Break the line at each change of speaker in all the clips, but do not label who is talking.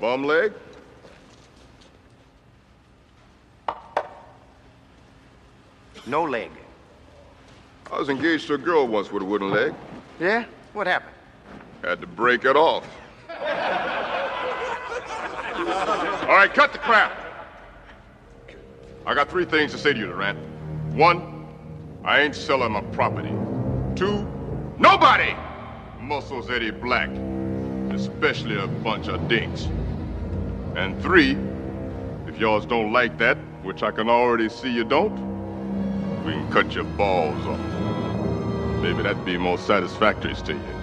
Bum leg?
No leg.
I was engaged to a girl once with a wooden leg.
Yeah? What happened?
Had to break it off. All right, cut the crap. I got three things to say to you, Durant. One, I ain't selling my property. Two, nobody muscles Eddie Black, especially a bunch of dinks. And three, if y'all don't like that, which I can already see you don't, we can cut your balls off. Maybe that'd be more satisfactory to you.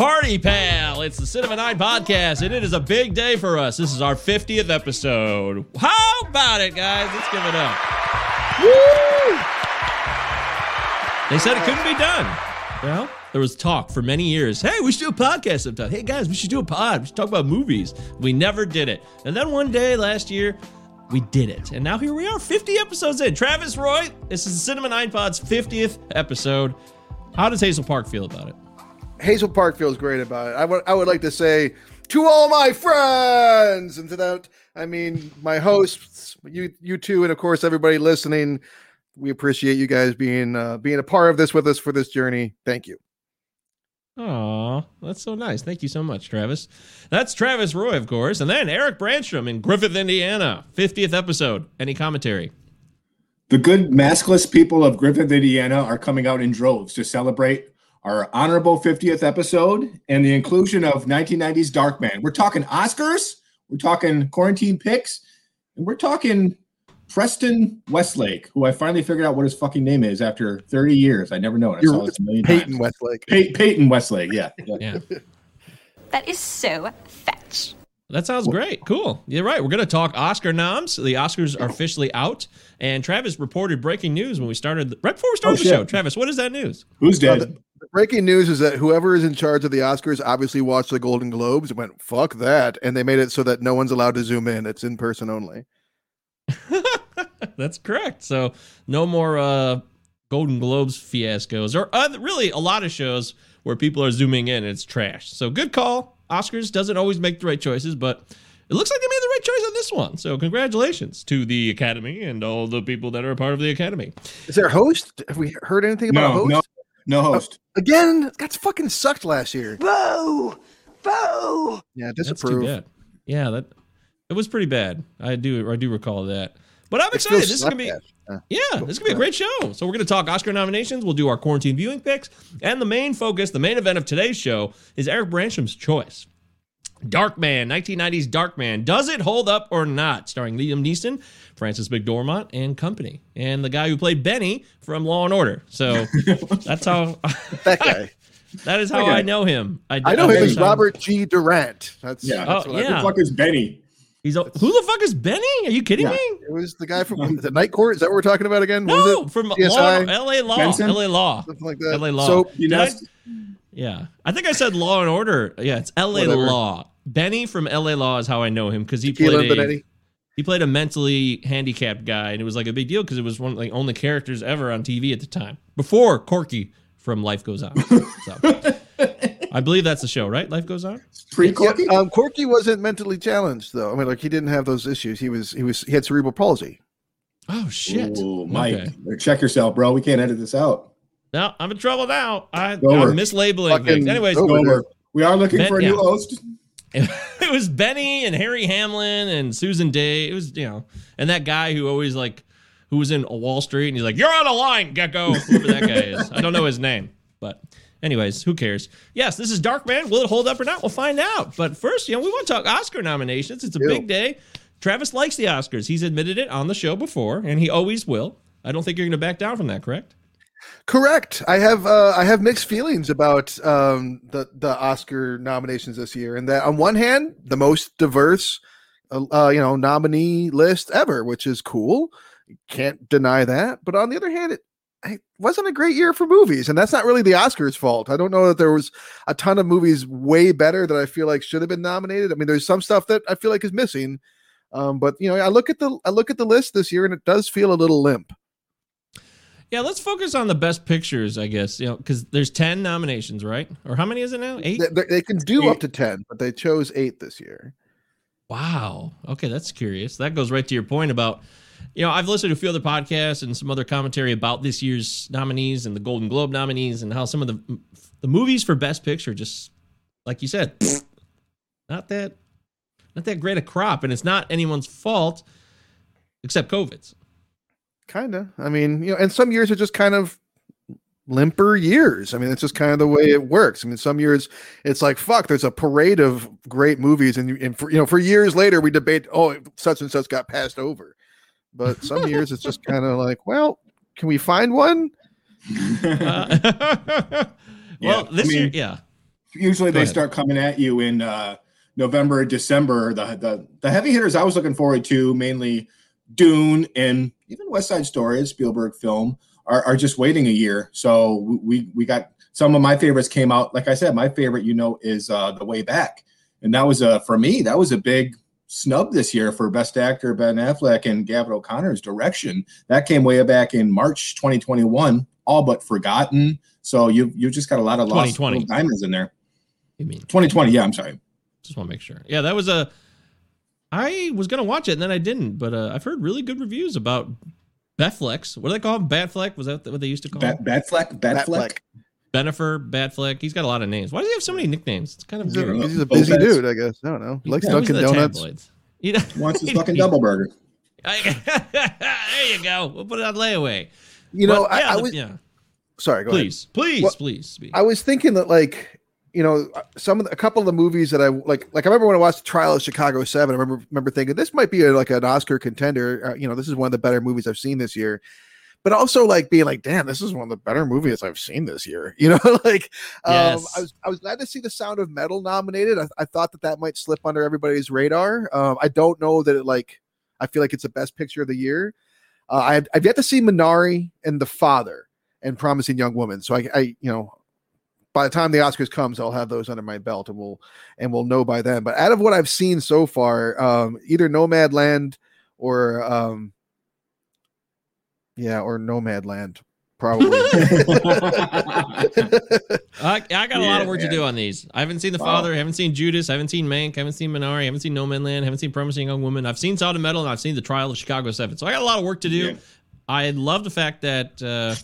Party, pal. It's the Cinema 9 podcast, and it is a big day for us. This is our 50th episode. How about it, guys? Let's give it up. They said it couldn't be done. Well, there was talk for many years. Hey, we should do a podcast sometime. Hey, guys, we should do a pod. We should talk about movies. We never did it. And then one day last year, we did it. And now here we are, 50 episodes in. Travis Roy, this is the Cinema 9 Pod's 50th episode. How does Hazel Park feel about it?
Hazel Park feels great about it. I would I would like to say to all my friends, and to that I mean my hosts, you you two, and of course everybody listening. We appreciate you guys being uh, being a part of this with us for this journey. Thank you.
Aw, that's so nice. Thank you so much, Travis. That's Travis Roy, of course. And then Eric Branstrom in Griffith, Indiana. 50th episode. Any commentary?
The good maskless people of Griffith, Indiana are coming out in droves to celebrate our honorable 50th episode and the inclusion of 1990s Darkman. We're talking Oscars, we're talking quarantine picks, and we're talking Preston Westlake, who I finally figured out what his fucking name is after 30 years. I never known. I
You're-
saw this a million
Peyton
times.
Westlake.
Pey- Peyton Westlake, yeah.
Yeah.
That is so fetch.
That sounds great. Cool. You're right. We're going to talk Oscar noms. The Oscars are officially out. And Travis reported breaking news when we started, right before we started
Oh,
the show. Travis, what is that news?
Who's
Uh,
dead?
The, the breaking news is that whoever is in charge of the Oscars obviously watched the Golden Globes and went fuck that, and they made it so that no one's allowed to zoom in. It's in person only.
That's correct. So no more uh, Golden Globes fiascos, or uh, really a lot of shows where people are zooming in and it's trash. So good call. Oscars doesn't always make the right choices, but it looks like they made the right choice on this one. So congratulations to the Academy and all the people that are a part of the Academy.
Is there a host? Have we heard anything about a
No,
host?
No, no host.
Again, that's fucking sucked last year.
Boo! Boo!
Yeah,
That's too
disapprove.
bad. Yeah, that it was pretty bad. I do I do recall that. But I'm excited. This is gonna be
slapdash. Uh,
Yeah, this is gonna be a great show. So we're gonna talk Oscar nominations. We'll do our quarantine viewing picks, and the main focus, the main event of today's show, is Eric Branstrom's choice. Darkman, 1990s Darkman. Does it hold up or not? Starring Liam Neeson, Frances McDormand, and company, and the guy who played Benny from Law and Order. So that's how.
that guy.
that is how
Okay.
I know him.
I know him
wish
as Robert G. Durant. That's,
Yeah.
that's
Oh,
what I- oh,
yeah.
Who the fuck is Benny?
He's a, who the fuck is Benny? Are you kidding
Yeah.
me?
It was the guy from the Night Court. Is that what we're talking about again?
No,
was it?
from law, LA Law.
Benson?
LA Law.
Something like that.
LA Law.
So
You know,
I- yeah. I think I said Law and Order. Yeah, it's LA
Whatever.
Law. Benny from LA Law is how I know him because he
Tequila
played
and
a,
Benetti.
He played a mentally handicapped guy, and it was like a big deal because it was one of the only characters ever on TV at the time before Corky from Life Goes On. So, I believe that's the show, right? Life Goes On.
Pre
Yeah,
Corky.
um, Corky wasn't mentally challenged though. I mean, like he didn't have those issues. He was he was he had cerebral palsy.
Oh shit!
Ooh, Mike,
Okay.
check yourself, bro. We can't edit this out.
No, I'm in trouble now. I, I'm mislabeling
Fucking
things. Anyways,
over.
Over. We are looking
Ben-
for a new
yeah.
host.
it was Benny and Harry Hamlin and Susan Dey. It was, you know, and that guy who always like, who was in Wall Street and he's like, "You're on a line, Gekko." Whoever that guy is, I don't know his name, but anyways, who cares? Yes, this is Darkman. Will it hold up or not? We'll find out. But first, you know, we want to talk Oscar nominations. It's a
Ew.
big day. Travis likes the Oscars. He's admitted it on the show before, and he always will. I don't think you're going to back down from that, correct?
Correct. I have uh, I have mixed feelings about um, the the Oscar nominations this year, and that on one hand, the most diverse, uh, uh, you know, nominee list ever, which is cool. Can't deny that. But on the other hand, it, it wasn't a great year for movies, and that's not really the Oscars' fault. I don't know that there was a ton of movies way better that I feel like should have been nominated. I mean, there's some stuff that I feel like is missing. Um, but you know, I look at the I look at the list this year, and it does feel a little limp.
Yeah, let's focus on the best pictures, I guess. You know, because there's ten nominations, right? Or how many is it now? Eight.
They, they- they can do
Eight.
up to ten, but they chose eight this year.
Wow. Okay, that's curious. That goes right to your point about, you know, I've listened to a few other podcasts and some other commentary about this year's nominees and the Golden Globe nominees and how some of the the movies for Best Picture just, like you said, not that, not that great a crop, and it's not anyone's fault, except COVID's.
Kind of. I mean, you know, and some years are just kind of limper years. I mean, it's just kind of the way it works. I mean, some years it's like fuck. There's a parade of great movies, and, you- and for you know, for years later we debate, oh, such and such got passed over. But some years it's just kind of like, well, can we find one?
Uh, well,
Yeah, I
this year, yeah.
Usually
Go
they
ahead.
start coming at you in uh, November, December. The, the the heavy hitters I was looking forward to mainly Dune and even West Side Story, a Spielberg film, are, are just waiting a year. So we we got some of my favorites came out. Like I said, my favorite, you know, is uh, The Way Back, and that was a for me that was a big snub this year for Best Actor Ben Affleck and Gavin O'Connor's direction. That came way back in March 2021, all but forgotten. So you you just got a lot of lost diamonds in there.
You mean
2020, yeah, I'm sorry.
just want to make sure. Yeah, that was a. I was gonna watch it and then I didn't, but uh, I've heard really good reviews about Batflex. What do they call him? Batfleck? Was that what they used to call
Bad,
him?
bad fleck, bad fleck.
Bennifer, Batfleck. He's got a lot of names. Why does he have so many nicknames? It's kind of
He's a,
weird.
he's a busy
heads.
dude, I guess. I don't know. He likes
He's always
Dunkin'
the
Donuts.
tabloids. You know,
Wants his fucking double burger.
there you go. We'll put it on layaway.
You know,
But, yeah,
I, I
the-
was
yeah.
sorry. Go ahead.
Please, please,
Well,
please speak.
I was thinking that like you know some of the, a couple of the movies that I like like I remember when I watched Trial of Chicago Seven. I remember remember thinking this might be a, like an Oscar contender. Uh, you know, this is one of the better movies I've seen this year. But also like being like, damn, this is one of the better movies I've seen this year. You know, like um,
Yes.
I was I was glad to see The Sound of Metal nominated. I, I thought that that might slip under everybody's radar. Um, I don't know that it like I feel like it's the best picture of the year. Uh, I, I've yet to see Minari and The Father and Promising Young Woman. So I, I, you know, by the time the Oscars comes, I'll have those under my belt and we'll and we'll know by then. But out of what I've seen so far, um, either Nomadland or um, yeah, or Nomadland, probably.
I, I got a lot
Yeah,
of work to do on these. I haven't seen The
Wow.
Father, haven't seen Judas, I haven't seen Mank, I haven't seen Minari, I haven't seen No Man Land, haven't seen Promising Young Woman. I've seen Sound of Metal, and I've seen The Trial of Chicago 7. So I got a lot of work to do.
Yeah.
I love the fact that uh,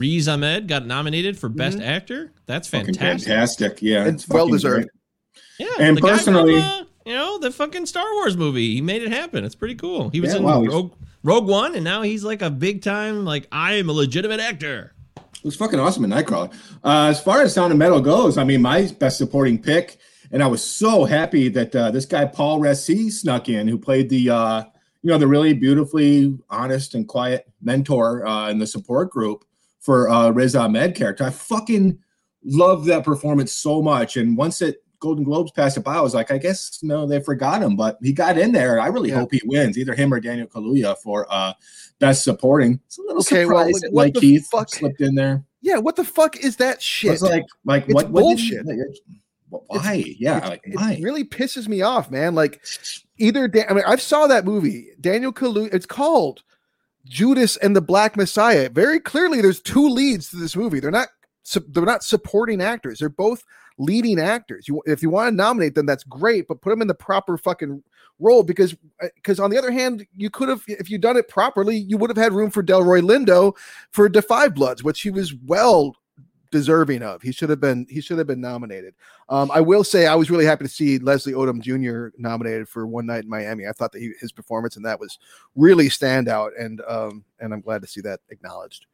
Riz Ahmed got nominated for Best
Mm-hmm.
Actor. That's fantastic.
fantastic. Yeah.
It's well-deserved.
great.
Yeah,
And
the guy from,
personally-
uh, you know, the fucking Star Wars movie. He made it happen. It's pretty cool. He was
Yeah,
in
wow,
Rogue, Rogue One, and now he's like a big time, like, I am a legitimate actor.
It was fucking awesome in Nightcrawler. Uh, as far as Sound of Metal goes, I mean, my best supporting pick, and I was so happy that uh, this guy Paul Raci snuck in, who played the, uh, you know, the really beautifully honest and quiet mentor uh, in the support group for uh, Riz Ahmed character. I fucking loved that performance so much, and once it Golden Globes passed it by, I was like, I guess no, they forgot him, but he got in there. I really
Yeah.
hope he wins, either him or Daniel Kaluuya for uh, best supporting. It's a little
Okay, well, like, what
like Keith
fuck?
slipped in there.
yeah, what the fuck is that shit?
It's like, like
It's
what? what
bullshit.
you- why? yeah, like
it
why?
really pisses me off, man. Like either Dan- I mean, I saw that movie, Daniel Kaluuya. It's called Judas and the Black Messiah. Very clearly, there's two leads to this movie. They're not they're not supporting actors. They're both leading actors. You if you want to nominate them, that's great, but put them in the proper fucking role because uh, because on the other hand, you could have if you done it properly, you would have had room for Delroy Lindo for Da 5 Bloods, which he was well deserving of. He should have been he should have been nominated. Um, I will say I was really happy to see Leslie Odom Jr. nominated for One Night in Miami. I thought that he, his performance in that was really standout, and um, and I'm glad to see that acknowledged.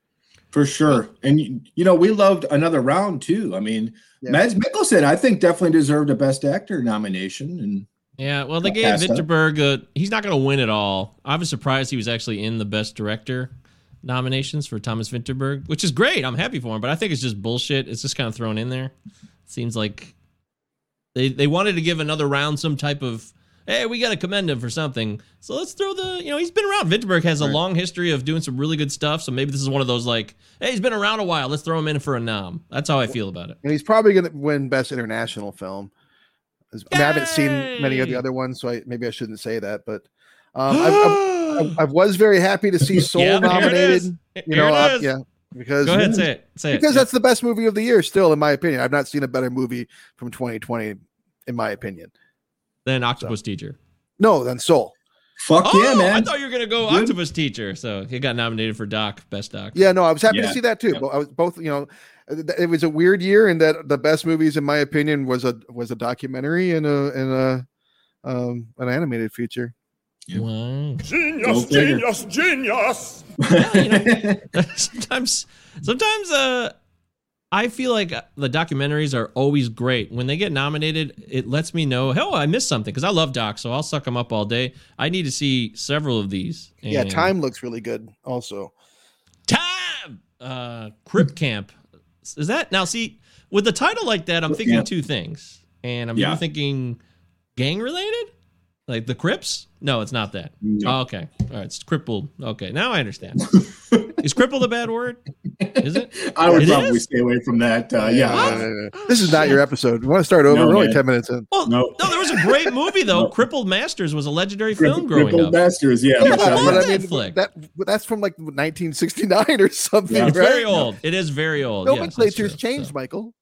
For sure. And you, you know, we loved another round too. I mean,
Yeah.
Mads Mikkelsen, I think definitely deserved a best actor nomination. And
Yeah, well, they gave
passed up.
Vinterberg a. He's not going to win it all. I was surprised he was actually in the Best Director nominations for Thomas Vinterberg, which is great. I'm happy for him, but I think it's just bullshit. It's just kind of thrown in there. Seems like they they wanted to give another round some type of. Hey, we got to commend him for something. So let's throw the, you know, he's been around. Vinterberg has a long history of doing some really good stuff. So maybe this is one of those like, hey, he's been around a while. Let's throw him in for a nom. That's how I feel about it.
And he's probably going to win Best International Film. I, mean, I haven't seen many of the other ones, so I, maybe I shouldn't say that. But um, I, I, I, I was very happy to see Soul
Yeah, here it
nominated. You
Here
know,
it
uh, yeah, because
Go ahead, say it. Say it.
because
Yeah.
that's the best movie of the year, still, in my opinion. I've not seen a better movie from 2020, in my opinion.
Then Octopus Teacher.
No, than Soul.
fuck
oh,
yeah, man.
I thought you were gonna go
Good.
Octopus Teacher. So he got nominated for Doc, best Doc.
Yeah, no, I was happy
Yeah.
to see that too. But I was both, you know, it was a weird year, and that the best movies, in my opinion, was a was a documentary and a and a um an animated feature.
Wow.
Genius, figure.
genius.
Yeah, you know, sometimes, sometimes, uh, I feel like the documentaries are always great. When they get nominated, it lets me know, hell, I missed something because I love docs, so I'll suck them up all day. I need to see several of these.
Yeah, Time looks really good. Also,
Time. Uh, Crip Camp. Is that now? See, with the title like that, I'm thinking
Camp.
two things, and I'm
Yeah.
thinking gang related, like the Crips. No, it's not that.
No.
Oh, okay, all right, it's crippled. Okay, now I understand. is crippled a bad word? Is it?
I would
It
probably
is?
stay away from that. Uh, yeah.
Uh, this is not your episode. We want to start over.
No,
We're only ten minutes in.
Well,
No.
no, there was a great movie though.
No.
Crippled Masters was a legendary
Crippled,
film growing
Crippled
up.
Masters, yeah.
Yeah,
but,
but
uh,
I mean,
flick.
that that's from like 1969 or something,
Yeah.
right?
Very old. It is very old. yes, that's
Nomenclature's
true.
changed,
So-
Michael.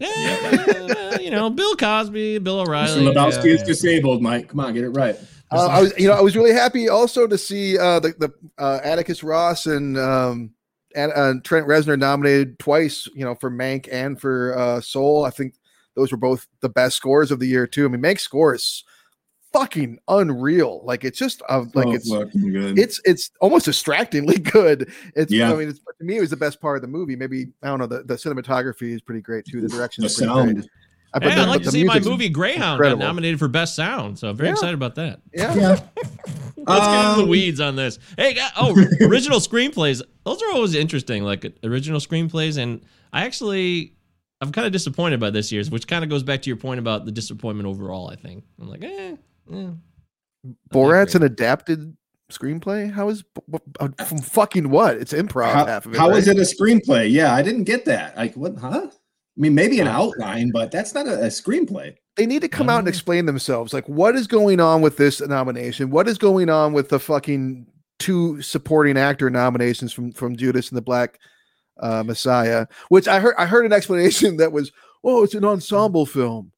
Yeah, you know, Bill Cosby, Bill O'Reilly.
Mr. Lebowski
yeah.
is disabled, Mike. Come on, get it right.
Uh, I was, you know, I was really happy also to see uh, the the uh, Atticus Ross and um, and uh, Trent Reznor nominated twice, you know, for Mank and for uh, Soul. I think those were both the best scores of the year too. I mean, Mank's scores is fucking unreal. Like it's just uh, like
Oh,
it's it's it's almost distractingly good. It's
Yeah.
I mean, it's, to me, it was the best part of the movie. Maybe I don't know. The, the cinematography is pretty great too. The direction
The
is pretty
sound.
great. I
Hey,
the-
I'd like to see my movie Greyhound
incredible.
got nominated for best sound, so I'm very
Yeah.
excited about that.
Yeah.
yeah.
Let's get into the
Um,
weeds on this. Hey, guy- oh, original screenplays. Those are always interesting, like original screenplays. And I actually, I'm kind of disappointed by this year's, which kind of goes back to your point about the disappointment overall. I think I'm like, eh, eh.
Borat's
an
an adapted screenplay. How is b- b- uh, from fucking what? It's improv.
How,
half of it.
how
right?
is it a screenplay? Yeah, I didn't get that. Like, what? Huh? I mean, maybe an outline, but that's not a, a screenplay.
They need to come out and explain themselves. Like, what is going on with this nomination? What is going on with the fucking two supporting actor nominations from from Judas and the Black uh, Messiah? Which I heard. I heard an explanation that was, "Oh, it's an ensemble film."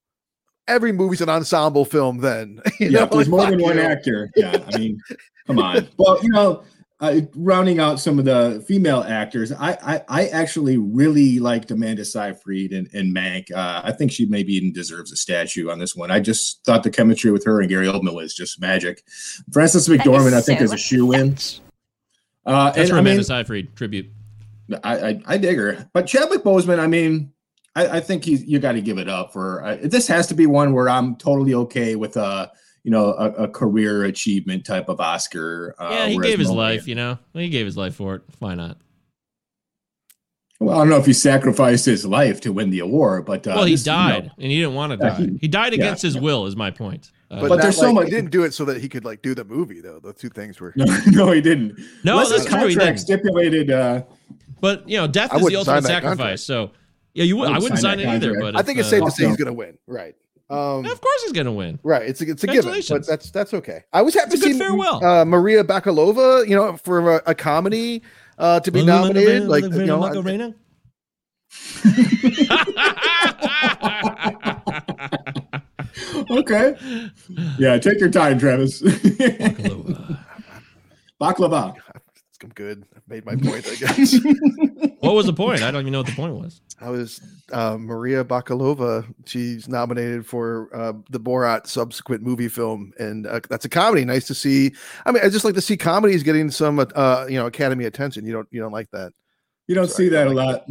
Every movie's an ensemble film. Then you
yeah,
know,
there's
like,
more
fuck
than one
you.
actor. Yeah, I mean, come on. Well, you know, uh, rounding out some of the female actors, I I, I actually really liked Amanda Seyfried and, and Mank. Uh, I think she maybe even deserves a statue on this one. I just thought the chemistry with her and Gary Oldman was just magic. Frances McDormand, I think,
so
is a shoe in. Uh,
That's
and,
for
I
Amanda
mean,
Seyfried tribute.
I, I I dig her, but Chadwick Boseman. I mean, I, I think he's you got to give it up for uh, this. Has to be one where I'm totally okay with a you know a, a career achievement type of Oscar. Uh,
yeah, he gave his
Mo-
life. You know, he gave his life for it. Why not?
Well, I don't know if he sacrificed his life to win the award, but uh,
well, he
this, you know,
died, and he didn't want to
Yeah,
die.
he-
He died
yeah,
against his
yeah.
will. Is my point. Uh,
But,
But
not
there's so much-
He didn't do it so that he could like do the movie, though. The two things were.
no, no, he didn't.
No,
Unless
that's
his
true, he
contract
didn't.
stipulated. Uh,
But you know, death
I
is the ultimate sacrifice.
contract.
So Yeah, you would.
I
I
would
wouldn't
sign
sign it either. But
I think it's safe
uh,
to say he's going to win. Right. Um,
Of course, he's gonna win.
Right. It's a, it's a given, but that's that's okay. I was happy
It's
to
a
see
farewell.
uh, Maria Bakalova, you know, for a, a comedy uh, to be nominated. Like, you know, I-
Macarena?
Okay. Yeah, take your time, Travis. Baklava.
I'm good. I've made my point, I guess.
what was the point? I don't even know what the point was.
I was uh, Maria Bakalova. She's nominated for uh, the Borat subsequent movie film, and uh, that's a comedy. Nice to see. I mean, I just like to see comedies getting some, uh, you know, Academy attention. You don't, you don't like that.
You don't
Sorry,
see that
I
a
like
lot.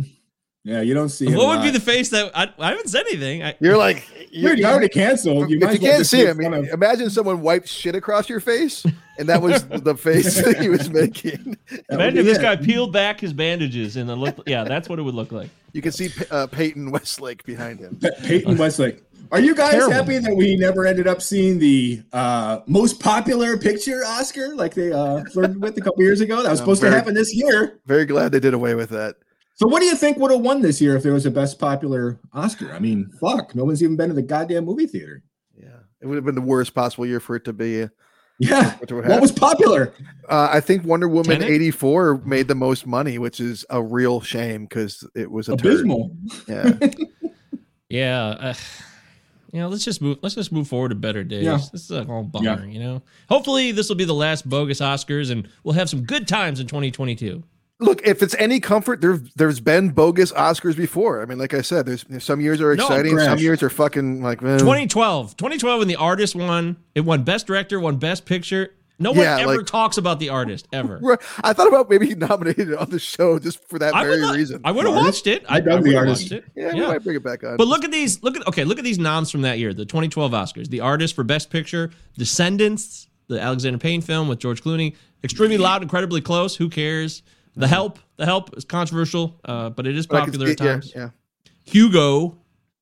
Yeah, you don't see it.
What
a
would be the face that I, I haven't said anything? I,
You're like,
Dude, you already canceled. You
if
might
you can't see
make
him,
fun of-
imagine someone wiped shit across your face, and that was the face that he was making.
That
Imagine if this
it.
guy peeled back his bandages and then looked. Yeah, that's what it would look like.
You can see uh, Peyton Westlake behind him.
Pe- Peyton Westlake. Are you guys
Terrible.
happy that we never ended up seeing the uh, most popular picture Oscar like they uh, flirted with a couple years ago? That was
I'm
supposed
very-
to happen this year.
Very glad they did away with that.
So, what do you think would have won this year if there was a best popular Oscar? I mean, fuck, no one's even been to the goddamn movie theater.
Yeah, it would have been the worst possible year for it to be.
Yeah,
What
what was popular?
Uh, I think Wonder Woman eighty four made the most money, which is a real shame because it was a turd.
Abysmal.
Yeah,
Yeah. Uh, you know, let's just move. Let's just move forward to better days.
Yeah.
This is a whole bummer. You know. Hopefully, this will be the last bogus Oscars, and we'll have some good times in 2022.
Look, if it's any comfort, there there's been bogus Oscars before. I mean, like I said, there's some years are
No,
exciting, some years are fucking like eh.
2012. 2012 when the artist won. It won Best Director, won Best Picture. No one
Yeah,
ever
like-
talks about the artist ever.
I thought about maybe nominating it on the show just for that
I
very
not-
reason.
I would have watched it. I,
I dug
I
the
would have
artist.
watched it.
yeah, we might bring it back on.
But look at these. Look at okay. Look at these noms from that year. The 2012 Oscars. The Artist for Best Picture. Descendants. The Alexander Payne film with George Clooney. Extremely loud, incredibly close. Who cares? The Help. The Help is controversial, uh, but it is
But
popular
see-
at times.
Yeah,
Hugo,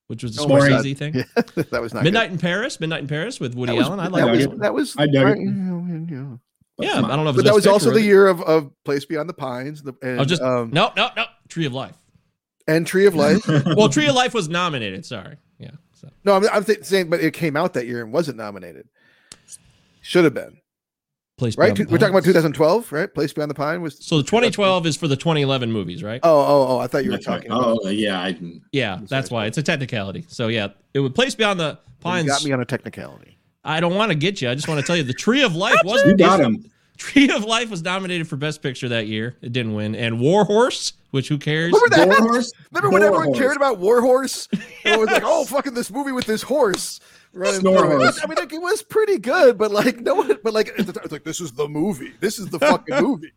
which was a
Oh my
Scorsese thing.
yeah. that was not
Midnight in Paris. Midnight in Paris with Woody
Good.
Allen. I
That
like
was, that,
one.
was, that was
I dug
right,
it.
yeah, yeah.
Yeah, I don't know if
But that was also the year of, of Place Beyond the Pines, the and,
Oh, just
um,
no, no, no. Tree of Life.
and Tree of Life.
Well, Tree of Life was nominated. Sorry. Yeah. So.
no, I'm, I'm th- saying, but it came out that year and wasn't nominated. Should have been
Place
right.
Beyond the
We're talking about 2012, right? Place Beyond the Pine was.
So the 2012 is for the 2011 movies, right?
Oh, oh, oh! I thought you were
That's right.
talking. About,
Oh, uh, yeah. I didn't.
Yeah, that's why it's a technicality. So yeah, it would place beyond the
you got me on a technicality.
I don't want to get you. I just want to tell you the Tree of Life was
You got him.
Tree of Life was nominated for Best Picture that year. It didn't win. And War Horse, which who cares?
Remember that?
Warhorse?
Remember when everyone
Warhorse.
cared about War Warhorse? It was like, oh, fucking this movie with this horse running through it.
Snorhorse.
I mean, like, it was pretty good, but like, no one, but like, it's it's like, this is the movie. This is the fucking movie.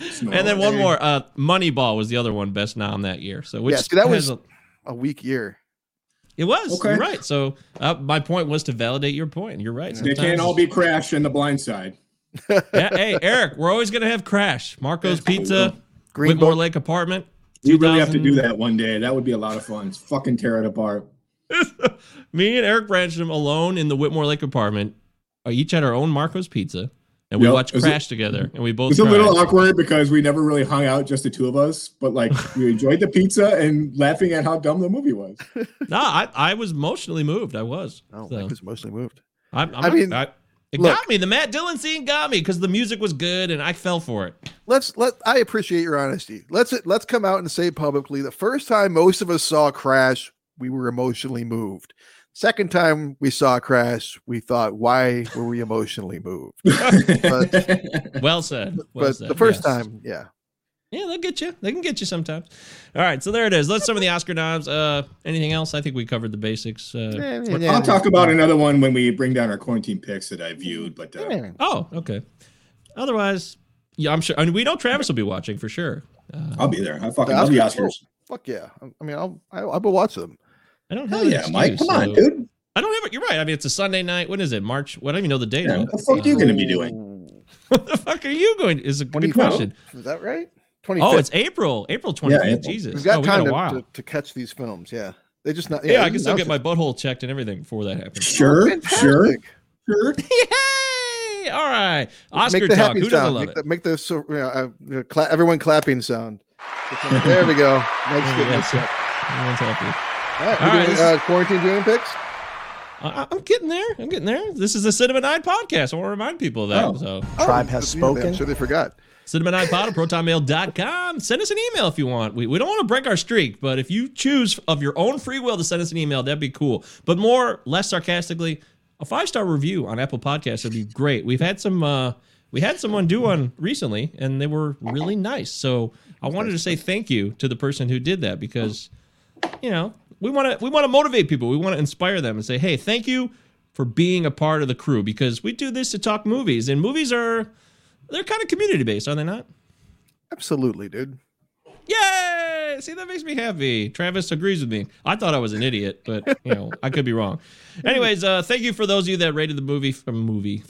And then one more, uh, Moneyball was the other one, best nom that year. So which
Yeah, see, that was-
a-
A weak year.
it was
Okay.
you're right. So uh, my point was to validate your point. You're right.
They can't all be Crash and The Blind Side.
Yeah, hey, Eric, we're always gonna have Crash, Marco's Pizza,
Green
Whitmore
Book.
Lake Apartment.
We really have to do that one day. That would be a lot of fun. Fucking tear it apart.
Me and Eric Brancham alone in the Whitmore Lake apartment. uh, Each had our own Marco's Pizza, and we
Yep.
watched
Is it-
Crash together, and we both.
It's a little awkward because we never really hung out, just the two of us. But like, we enjoyed the pizza and laughing at how dumb the movie was.
No, I, I was emotionally moved. I was.
Oh,
So,
Mike was mostly moved.
I'm, I'm
I
not-
mean,
I- it
look.
got me. The Matt Dillon scene got me because the music was good, and I fell for it.
Let's let. I appreciate your honesty. Let's let's come out and say publicly. The first time most of us saw Crash, we were emotionally moved. Second time we saw Crash, we thought, why were we emotionally moved? But,
Well said. Well
but
said.
the first
yes.
time, yeah.
Yeah, they'll get you. They can get you sometimes. All right, so there it is. Let's some of the Oscar noms. Uh, anything else? I think we covered the basics. Uh,
I'll talk about another one when we bring down our quarantine picks that I viewed. But uh,
oh, okay. Otherwise, yeah, I'm sure. I mean, we know Travis will be watching for sure. Uh,
I'll be there. I fucking
The
love the
Oscars?
Oscars.
Fuck yeah! I- I mean, I'll I, I will watch them.
I don't have.
Hell
an
yeah, Mike.
excuse,
Come on, dude.
I don't have it. You're right. I mean, it's a Sunday night. When is it? March? What? I don't even know the date.
Yeah,
of
what the fuck are you going to be doing?
What the fuck are you going? To is a good question.
Is that right? Twenty.
Oh, it's April. April 25th.
April.
Jesus.
We've got
oh, we
time
got
to, to, to catch these films. Yeah, they just not.
yeah, I can still get
it.
my butthole checked and everything before that happens.
Sure, sure, sure.
Yay! All right. Oscar
Make the
talk.
happy
Who doesn't
sound.
love
Make
it?
the, make the so, uh, uh, cla- everyone clapping sound. There we go. Mike's getting
Yeah.
us.
Everyone's happy.
All right,
All
we
right,
doing,
this-
uh, quarantine viewing picks.
I, I'm getting there. I'm getting there. This is the Cinnamon Eye podcast. I want to remind people of that.
Oh.
So,
Tribe has
yeah, I'm
spoken.
sure they forgot.
Cinnamon Eye Pod at protonmail.com. Send us an email if you want. We, we don't want to break our streak, but if you choose of your own free will to send us an email, that'd be cool. But more, less sarcastically, a five star review on Apple Podcasts would be great. We've had some, uh, we had someone do one recently, and they were really nice. So I wanted to say thank you to the person who did that because, you know, we want to we want to motivate people. We want to inspire them and say, hey, thank you for being a part of the crew because we do this to talk movies, and movies are they're kind of community based, are they not?
Absolutely, dude.
Yay! See, that makes me happy. Travis agrees with me. I thought I was an idiot, but you know, I could be wrong. Anyways, uh, thank you for those of you that rated the movie from movie.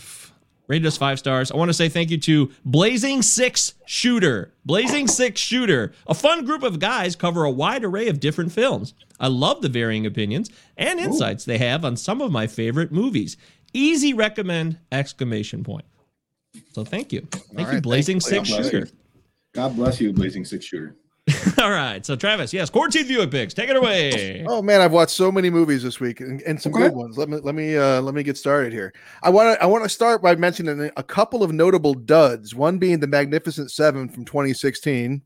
Rated us five stars. I want to say thank you to Blazing Six Shooter. Blazing Six Shooter. A fun group of guys cover a wide array of different films. I love the varying opinions and insights they have on some of my favorite movies. Easy recommend! Exclamation point. So thank you. Thank you,
right,
Blazing
thanks,
Six. Shooter.
God bless you, Blazing Six Shooter.
All right. So Travis, yes, quarantine viewing picks. Take it away.
Oh man, I've watched so many movies this week and, and some
Okay.
good ones. Let me let me uh let me get started here. I want to I want to start by mentioning a couple of notable duds. One being the Magnificent Seven from 2016.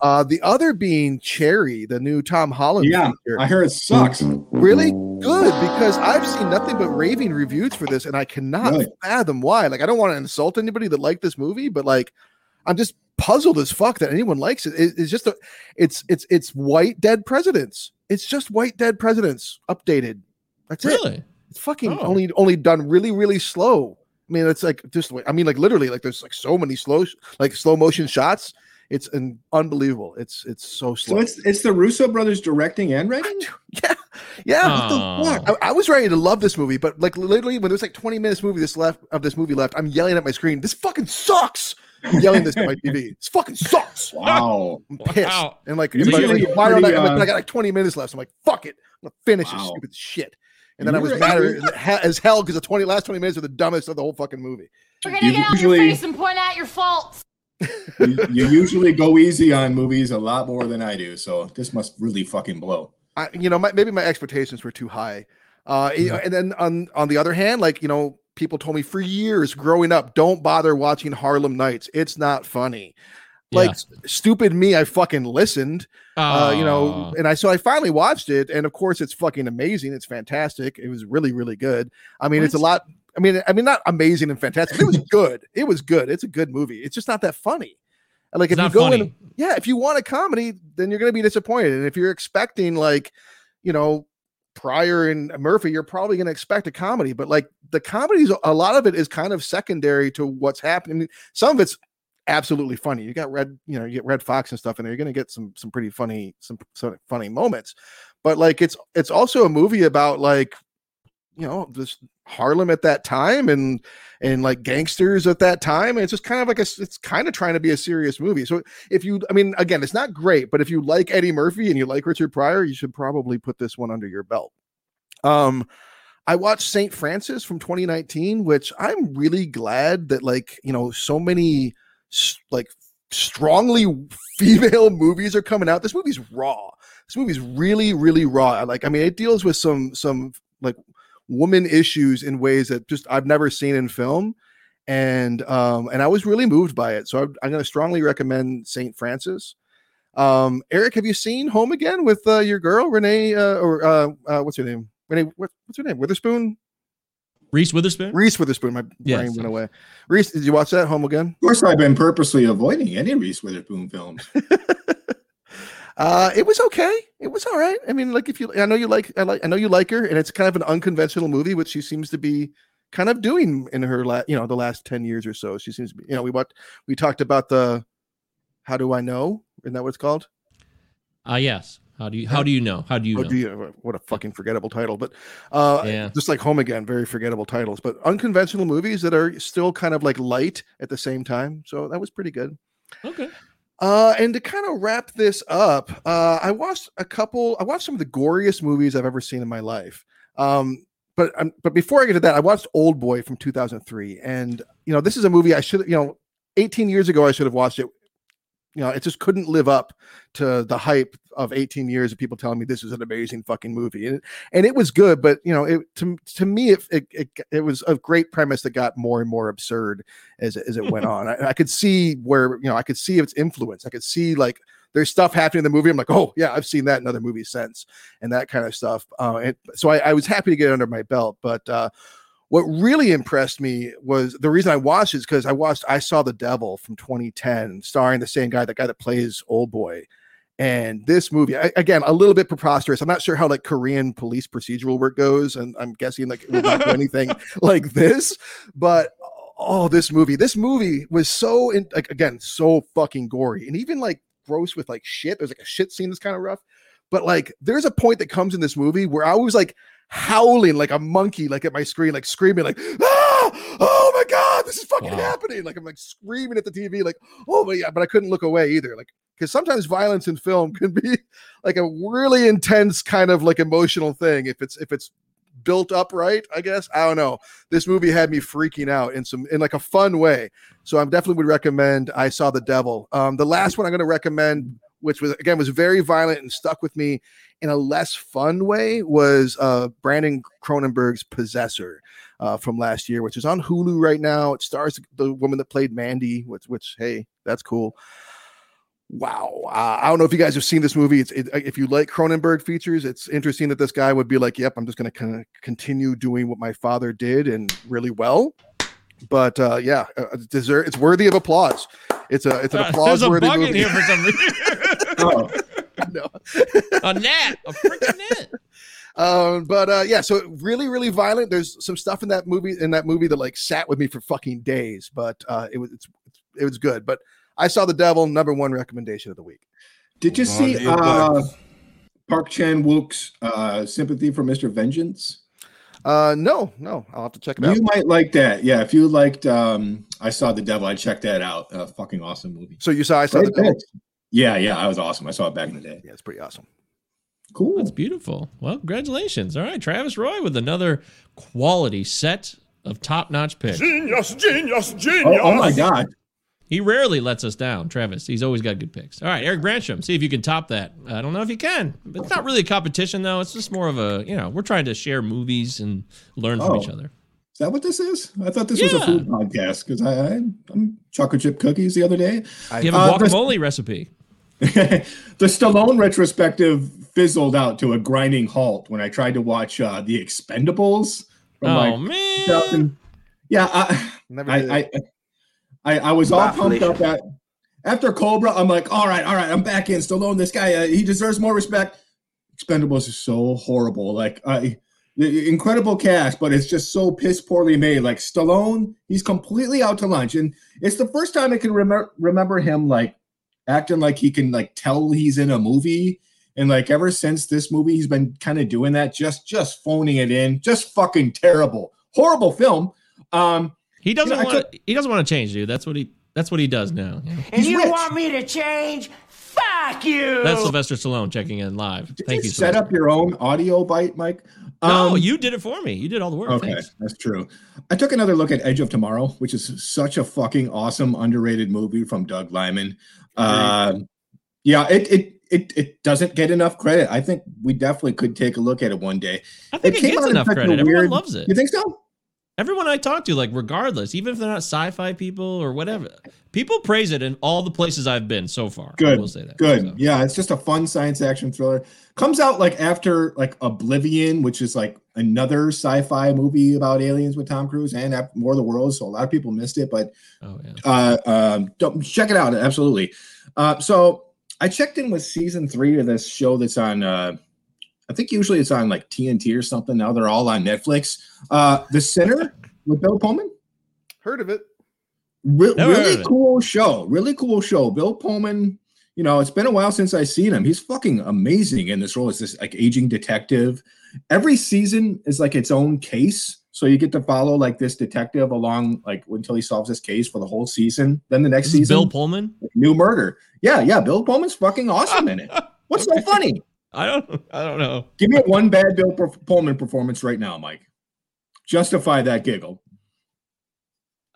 Uh, the other being Cherry, the new Tom Holland.
Yeah,
feature.
I hear it sucks.
really good because I've seen nothing but raving reviews for this, and I cannot
Really?
fathom why. Like, I don't want to insult anybody that liked this movie, but like, I'm just puzzled as fuck that anyone likes it. It- it's just a, it's it's it's white dead presidents. It's just white dead presidents updated. That's it. It's fucking
Oh.
only only done really really slow. I mean, it's like just I mean, like literally, like there's like so many slow like slow motion shots. It's an unbelievable. It's it's so slow.
So it's it's the Russo brothers directing and writing.
yeah, yeah.
Aw.
I, I was ready to love this movie, but like literally when there's like 20 minutes movie this left of this movie left, I'm yelling at my screen. This fucking sucks. I'm yelling this at my TV. This fucking sucks.
Wow.
I'm pissed.
Wow.
And like,
Usually
like,
you're
why don't I,
pretty,
I'm like,
uh,
I got like 20 minutes left. So I'm like, fuck it. I'm gonna finish this stupid shit. And then I was mad
you
as hell because the 20 last 20 minutes are the dumbest of the whole fucking movie.
We're gonna
You
get on
usually-
your face and point out your faults.
you, you usually go easy on movies a lot more than I do, so this must really fucking blow.
I, you know, my, maybe my expectations were too high. Uh, you know, and then on on the other hand, like you know, people told me for years growing up, don't bother watching Harlem Nights. It's not funny. Like
Yeah.
s- stupid me, I fucking listened. Uh, you know, and I so I finally watched it, and of course, it's fucking amazing. It's fantastic. It was really, really good. I mean, it's a lot. I mean, I mean, not amazing and fantastic. It was good. It was good. It's a good movie. It's just not that funny. And like
It's
if you go in, yeah, if you want a comedy, then you're going to be disappointed. And if you're expecting like, you know, Pryor and Murphy, you're probably going to expect a comedy. But like the comedies, a lot of it is kind of secondary to what's happening. I mean, some of it's absolutely funny. You got Red, you know, you get Redd Foxx and stuff there. You're going to get some some pretty funny some, some funny moments. But like it's it's also a movie about like you know this Harlem at that time and and like gangsters at that time. And it's just kind of like a it's kind of trying to be a serious movie. So if you, I mean, again, it's not great, but if you like Eddie Murphy and you like Richard Pryor, you should probably put this one under your belt. Um, I watched Saint Francis from 2019, which I'm really glad that like you know so many like strongly female movies are coming out. This movie's raw. This movie's really really raw. Like I mean, it deals with some some like woman issues in ways that just I've never seen in film. And um and I was really moved by it. So I'm, I'm going to strongly recommend Saint Francis. Um Eric, have you seen Home Again with uh, your girl Renee uh, or uh, uh what's her name? Renee what, what's her name? Witherspoon?
Reese Witherspoon.
Reese Witherspoon. My
Yes.
brain went away. Reese, did you watch that Home Again?
Of course, I've been purposely avoiding any Reese Witherspoon films.
Uh, it was okay. It was all right. I mean, like if you, I know you like, I like, I know you like her, and it's kind of an unconventional movie, which she seems to be kind of doing in her, la- you know, the last ten years or so. She seems to be, you know, we what we talked about the, how do I know? Isn't that what it's called?
Ah, yes. How do you how do you know? How do you
Oh,
know?
do you, what a fucking forgettable title, but uh,
Yeah.
just like Home Again, very forgettable titles, but unconventional movies that are still kind of like light at the same time. So that was pretty good.
Okay.
Uh, and to kind of wrap this up, uh, I watched a couple. I watched some of the goriest movies I've ever seen in my life. Um, but um, but before I get to that, I watched Old Boy from 2003, and you know this is a movie I should you know 18 years ago I should have watched it you know, it just couldn't live up to the hype of 18 years of people telling me this is an amazing fucking movie. And, and it was good, but you know, it to, to me, it, it, it, it was a great premise that got more and more absurd as, it- as it went on. I, I could see where, you know, I could see its influence. I could see like, there's stuff happening in the movie. I'm like, oh yeah, I've seen that in other movies since, and that kind of stuff. Uh, and so I, I was happy to get it under my belt. But uh, what really impressed me was the reason I watched is because I watched I Saw the Devil from 2010, starring the same guy, the guy that plays Old Boy. And this movie, I, again, a little bit preposterous. I'm not sure how like Korean police procedural work goes, and I'm guessing like it would not do anything like this. But oh, this movie, this movie was so in, like again so fucking gory, and even like gross with like shit. There's like a shit scene that's kind of rough, but like there's a point that comes in this movie where I was like howling like a monkey, like at my screen, like screaming, like ah, oh my god, this is fucking
Wow.
happening. Like I'm like screaming at the TV, like oh my god, but I couldn't look away either, like because sometimes violence in film can be like a really intense kind of like emotional thing if it's if it's built up right i guess i don't know this movie had me freaking out in some in like a fun way so i definitely would recommend i saw the devil um the last one i'm going to recommend which was again was very violent and stuck with me in a less fun way was uh brandon cronenberg's possessor uh from last year which is on hulu right now it stars the woman that played mandy which which hey that's cool Wow. Uh, I don't know if you guys have seen this movie. It's it, if you like Cronenberg features, it's interesting that this guy would be like, "Yep, I'm just going to continue doing what my father did and really well." But uh, yeah, uh, it's deserve, it's worthy of applause. It's a it's an
Uh,
applause worthy movie.
here for some reason.
Oh,
No.
a net, a freaking net.
um, but uh, yeah, so really, really violent. There's some stuff in that movie in that movie that like sat with me for fucking days. But uh, it was it's, it was good. But I saw the devil. Number one recommendation of the week.
did you
Come
see uh. Park Chan Wook's uh, sympathy for Mr. Vengeance?
Uh, no, no, I'll have to check it out.
You might like that. Yeah, if you liked um, I Saw the Devil, I checked that out. Uh, fucking awesome movie.
So you saw I saw
Great
the devil.
Pick. Yeah, yeah, I was awesome. I saw it back in the day.
Yeah, it's pretty awesome.
Cool.
That's beautiful. Well, congratulations. All right, Travis Roy with another quality set of top-notch picks.
Genius, genius, genius.
Oh, oh my god.
He rarely lets us down, Travis. He's always got good picks. All right, Eric Brancham, see if you can top that. I don't know if you can. It's not really a competition, though. It's just more of a, you know, we're trying to share movies and learn from
Oh.
each other.
Is that what this is? I thought this was a food podcast because I, I I'm chocolate chip cookies the other day.
You have a
Uh, this-
guacamole recipe.
the Stallone retrospective fizzled out to a grinding halt when I tried to watch uh, The Expendables. From
Oh,
like
man.
2000 Yeah, I, I. I, I, I was all pumped up at after Cobra. I'm like, all right, all right, I'm back in Stallone. This guy, uh, he deserves more respect. Expendables is so horrible. Like, I, incredible cast, but it's just so piss poorly made. Like Stallone, he's completely out to lunch, and it's the first time I can remember remember him like acting like he can like tell he's in a movie. And like ever since this movie, he's been kind of doing that, just just phoning it in, just fucking terrible, horrible film. Um,
He doesn't
You know, I
want. He doesn't want to change, dude. That's what he. That's what he does now. you?
And
He's
you
rich.
want me to change? Fuck you!
That's Sylvester Stallone checking in live.
Did
Thank
you
you.
set
Sylvester.
up your own audio bite, Mike?
No,
Um,
you did it for me. You did all the work.
Okay,
Thanks.
that's true. I took another look at Edge of Tomorrow, which is such a fucking awesome, underrated movie from Doug Liman. Uh, yeah, it, it it it doesn't get enough credit. I think we definitely could take a look at it one day.
I think it,
came
gets enough
such a
credit. Everyone loves it.
You think so?
Everyone I talk to, like, regardless, even if they're not sci-fi people or whatever, people praise it in all the places I've been so far. I
Good.
will say that.
Good.
So,
Yeah, it's just a fun science action thriller. Comes out like after like Oblivion, which is like another sci-fi movie about aliens with Tom Cruise and Ap- War of the Worlds. So a lot of people missed it, but
Oh yeah.
uh, um, don't, check it out. Absolutely. Uh, so I checked in with season three of this show that's on. Uh, I think usually it's on like TNT or something. Now they're all on Netflix. Uh, the Sinner with Bill Pullman.
Heard of it.
Re-
Never heard
really
it.
cool show. Really cool show. Bill Pullman. You know, it's been a while since I've seen him. He's fucking amazing in this role. as this like aging detective. Every season is like its own case. So you get to follow like this detective along like until he solves this case for the whole season. Then the next
This
season,
Bill Pullman.
new murder. Yeah, yeah. Bill Pullman's fucking awesome in it. What's so funny?
I don't. I don't know.
Give me one bad Bill Pullman performance right now, Mike. Justify that giggle.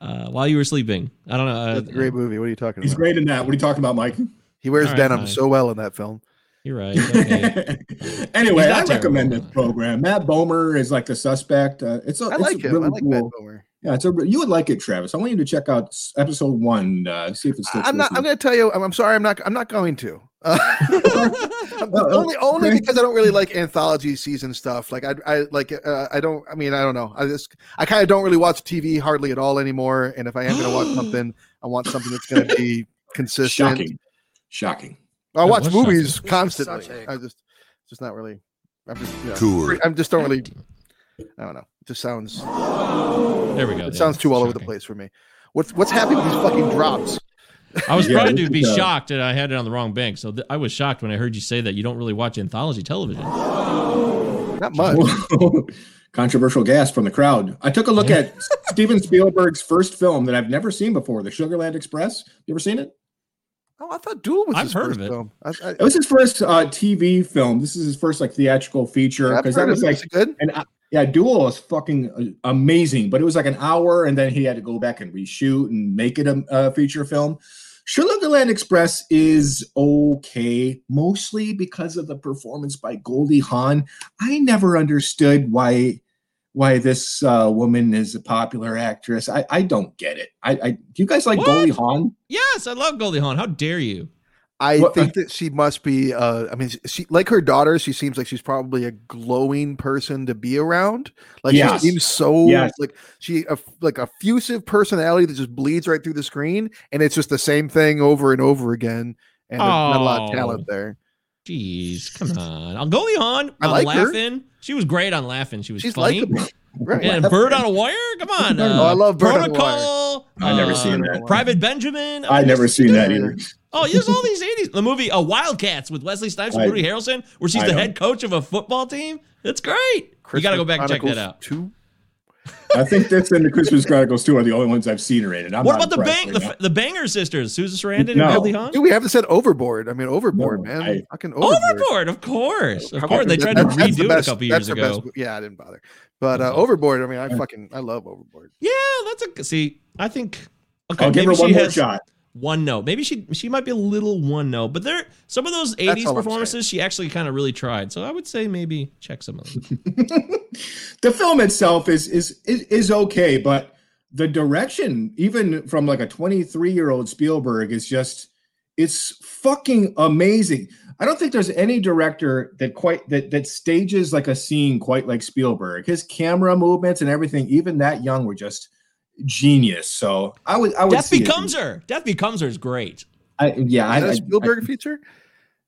uh, while you were sleeping. I don't know. Uh,
That's a great movie. What are you talking
He's
about?
great in that. What are you talking about, Mike?
He wears
All right,
denim
fine.
so well in that film.
You're right. Okay.
anyway, I
not
recommend
terrible.
this program. Matt Bomer is like the suspect. Uh, it's a,
I
it's
like him.
really
I like
cool.
Matt Bomer.
Yeah, it's a you would like it, Travis. I want you to check out episode one. Uh, see if it sticks.
I'm not.
you.
I'm going to tell you. I'm, I'm sorry. I'm not. I'm not going to. Uh, only only because I don't really like anthology season stuff. Like I, I like. Uh, I don't. I mean, I don't know. I just. I kind of don't really watch TV hardly at all anymore. And if I am going to watch something, I want something that's going to be consistent.
Shocking, shocking.
I
That
watch movies
shocking.
constantly.
Such a-
I just. It's just not really. I'm just. You know,
Cool.
I'm just don't really. I don't know. It just sounds.
there we go.
It
yeah,
sounds too all over the place for me. What's What's happening with these fucking drops?
I was
Yeah,
trying
this
to be
is, uh,
shocked that I had it on the wrong bank. So th- I was shocked when I heard you say that you don't really watch anthology television.
Not much.
Controversial gas from the crowd. I took a look
Yeah.
at Steven Spielberg's first film that I've never seen before, The Sugarland Express. You ever seen it?
Oh, I thought Duel was
I've
his
heard
first
of it.
film. I, I,
It was his first uh, TV film. This is his first like theatrical feature
I've
because that was like
good.
And I, yeah, Duel is fucking uh, amazing, but it was like an hour, and then he had to go back and reshoot and make it a, a feature film. Sugarland Express is okay, mostly because of the performance by Goldie Hawn. I never understood why why this uh, woman is a popular actress. I, I don't get it. I, I do you guys like
What?
Goldie Hawn?
Yes, I love Goldie Hawn. How dare you?
I
Well,
think that she must be. Uh, I mean, she like her daughter. She seems like she's probably a glowing person to be around. Like
Yes.
she seems so
Yes.
like she a, like a effusive personality that just bleeds right through the screen, and it's just the same thing over and over again. And there's not a lot of
Oh.
talent there.
Jeez, come on. I'll Goldie Hawn.
I
on
like her.
laughing. She was great on laughing. She was
She's
funny.
likable, right?
And Bird on a Wire. Come on.
Oh,
I love Bird on a Wire.
Protocol.
I never
uh,
seen that.
Private Benjamin.
I
mean,
never seen that either.
Oh, there's all these 80s. The movie uh, Wildcats with Wesley Snipes and
I-
Woody Harrelson, where she's
I
the
know.
head coach of a football team. It's great. you got to go back and check that out.
Too.
I think this and the Christmas Chronicles too are the only ones I've seen her in. And I'm
what about the
impressed
bang,
right
the,
now.
the Banger sisters, Susan Sarandon
No.
and Goldie Hawn?
Dude, we haven't said Overboard. I mean, Overboard,
No,
man.
I-
Fucking Overboard.
Overboard, of course. Of course, they tried to
that- that's the
redo it a couple years ago.
best- yeah, I didn't bother. But uh, Overboard. I mean, I fucking I love Overboard.
Yeah, that's a see. I think okay.
I'll give her one
she
more
has
shot.
One note. Maybe she she might be a little one note, but there some of those '80s performances she actually kind of really tried. So I would say maybe check some of them.
the film itself is, is is is okay, but the direction, even from like a 23 year old Spielberg, is just it's fucking amazing. I don't think there's any director that quite that that stages like a scene quite like Spielberg. His camera movements and everything, even that young, were just genius. So I would I would
Death
see it.
becomes her. Death becomes her is great.
I, yeah, I,
that a
I-
Spielberg feature?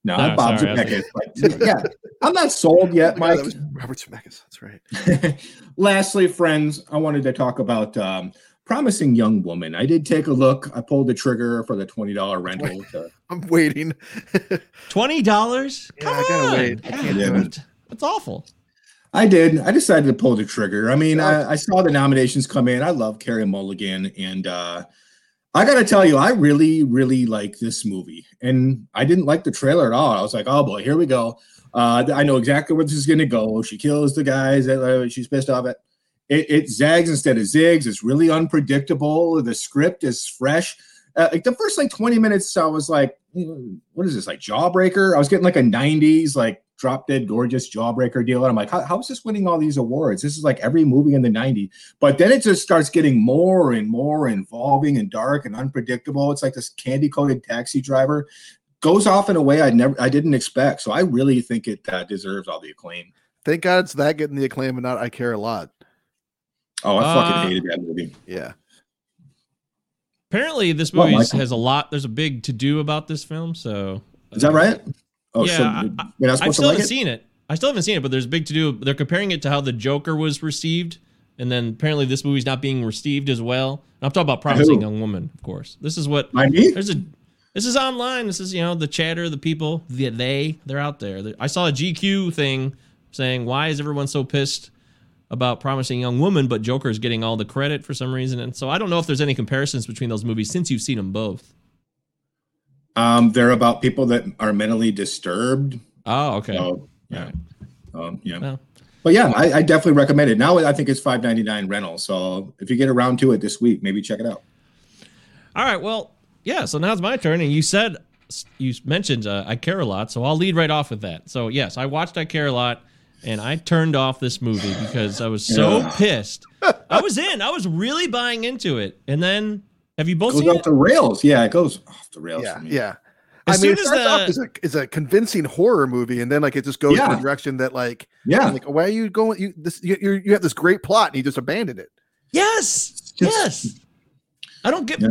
no,
No,
Bob
sorry,
Zemeckis, but yeah, I'm not sold yet,
Oh my God,
Mike.
Robert Zemeckis. That's right.
Lastly, friends, I wanted to talk about um, Promising Young Woman. I did take a look. I pulled the trigger for the $20 rental. To,
I'm waiting.
Twenty dollars?
Yeah,
Come
I gotta
on.
wait. I can't
do
God, That's awful.
I did. I decided to pull the trigger. I mean, I, I saw the nominations come in. I love Carey Mulligan. And uh, I got to tell you, I really, really like this movie. And I didn't like the trailer at all. I was like, oh boy, here we go. Uh, I know exactly where this is going to go. She kills the guys that uh, she's pissed off at. It, it zags instead of zigs. It's really unpredictable. The script is fresh. Uh, like the first like 20 minutes, I was like, "Hmm, what is this? Like Jawbreaker? I was getting like a 90s, like drop dead gorgeous Jawbreaker deal. And I'm like, how, how is this winning all these awards? This is like every movie in the 90s. But then it just starts getting more and more involving and dark and unpredictable. It's like this candy coated taxi driver goes off in a way I never, I didn't expect. So I really think it uh, deserves all the acclaim.
Thank God it's that getting the acclaim and not I Care a Lot.
Oh, I
Uh,
fucking hated that movie.
Yeah.
Apparently, this movie
Michael.
has a lot. There's a big to do about this film. So
Is that right? Oh,
Yeah,
so
I-
you're not
I
supposed to
still
like
haven't
it?
seen it. I still haven't seen it, but there's big to do. They're comparing it to how the Joker was received, and then apparently this movie's not being received as well. And I'm talking about promising young woman, of course. This is what
By me?
there's a. This is online. This is you know the chatter, the people, the they. They're out there. I saw a GQ thing saying why is everyone so pissed about promising young woman, but Joker's getting all the credit for some reason. And so I don't know if there's any comparisons between those movies since you've seen them both.
Um, they're about people that are mentally disturbed.
Oh, okay.
So, yeah.
Alright.
Um, yeah.
Well,
But yeah, I, I definitely recommend it. Now I think it's five ninety nine rental. So if you get around to it this week, maybe check it out.
All right. Well, yeah. So now it's my turn, and you said you mentioned uh, I care a lot, so I'll lead right off with that. So yes, I watched I care a lot, and I turned off this movie because I was so pissed. I was in. I was really buying into it, and then have you both
It goes
seen
off
it?
the rails. Yeah, it goes off the rails.
Yeah,
for me.
yeah.
As
I mean,
soon
it
as
starts
the-
off as a, as a convincing horror movie, and then like it just goes in
Yeah.
a direction that like,
yeah.
like why are you going? You this you you you have this great plot, and you just abandoned it.
Yes.
Just-
yes. I don't get.
Yeah.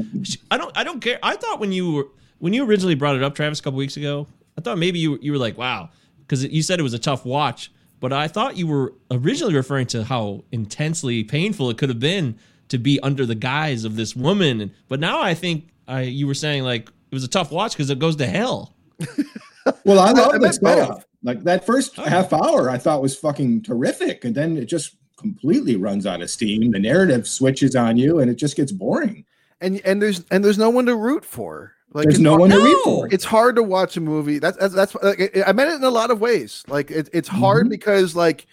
I don't. I don't care. I thought when you were when you originally brought it up, Travis, a couple weeks ago, I thought maybe you you were like, wow, because you said it was a tough watch. But I thought you were originally referring to how intensely painful it could have been to be under the guise of this woman. And but now I think I you were saying like it was a tough watch because it goes to hell.
Well, I love
I
the
meant
setup. Like that first
Oh.
half hour, I thought was fucking terrific, and then it just completely runs out of steam. The narrative switches on you, and it just gets boring.
And and there's and there's no one to root for. Like
There's no
hard-
one to
root
for.
It's hard to watch a movie. That's that's, that's like, it- I meant it in a lot of ways. Like it, it's hard
Mhm.
because like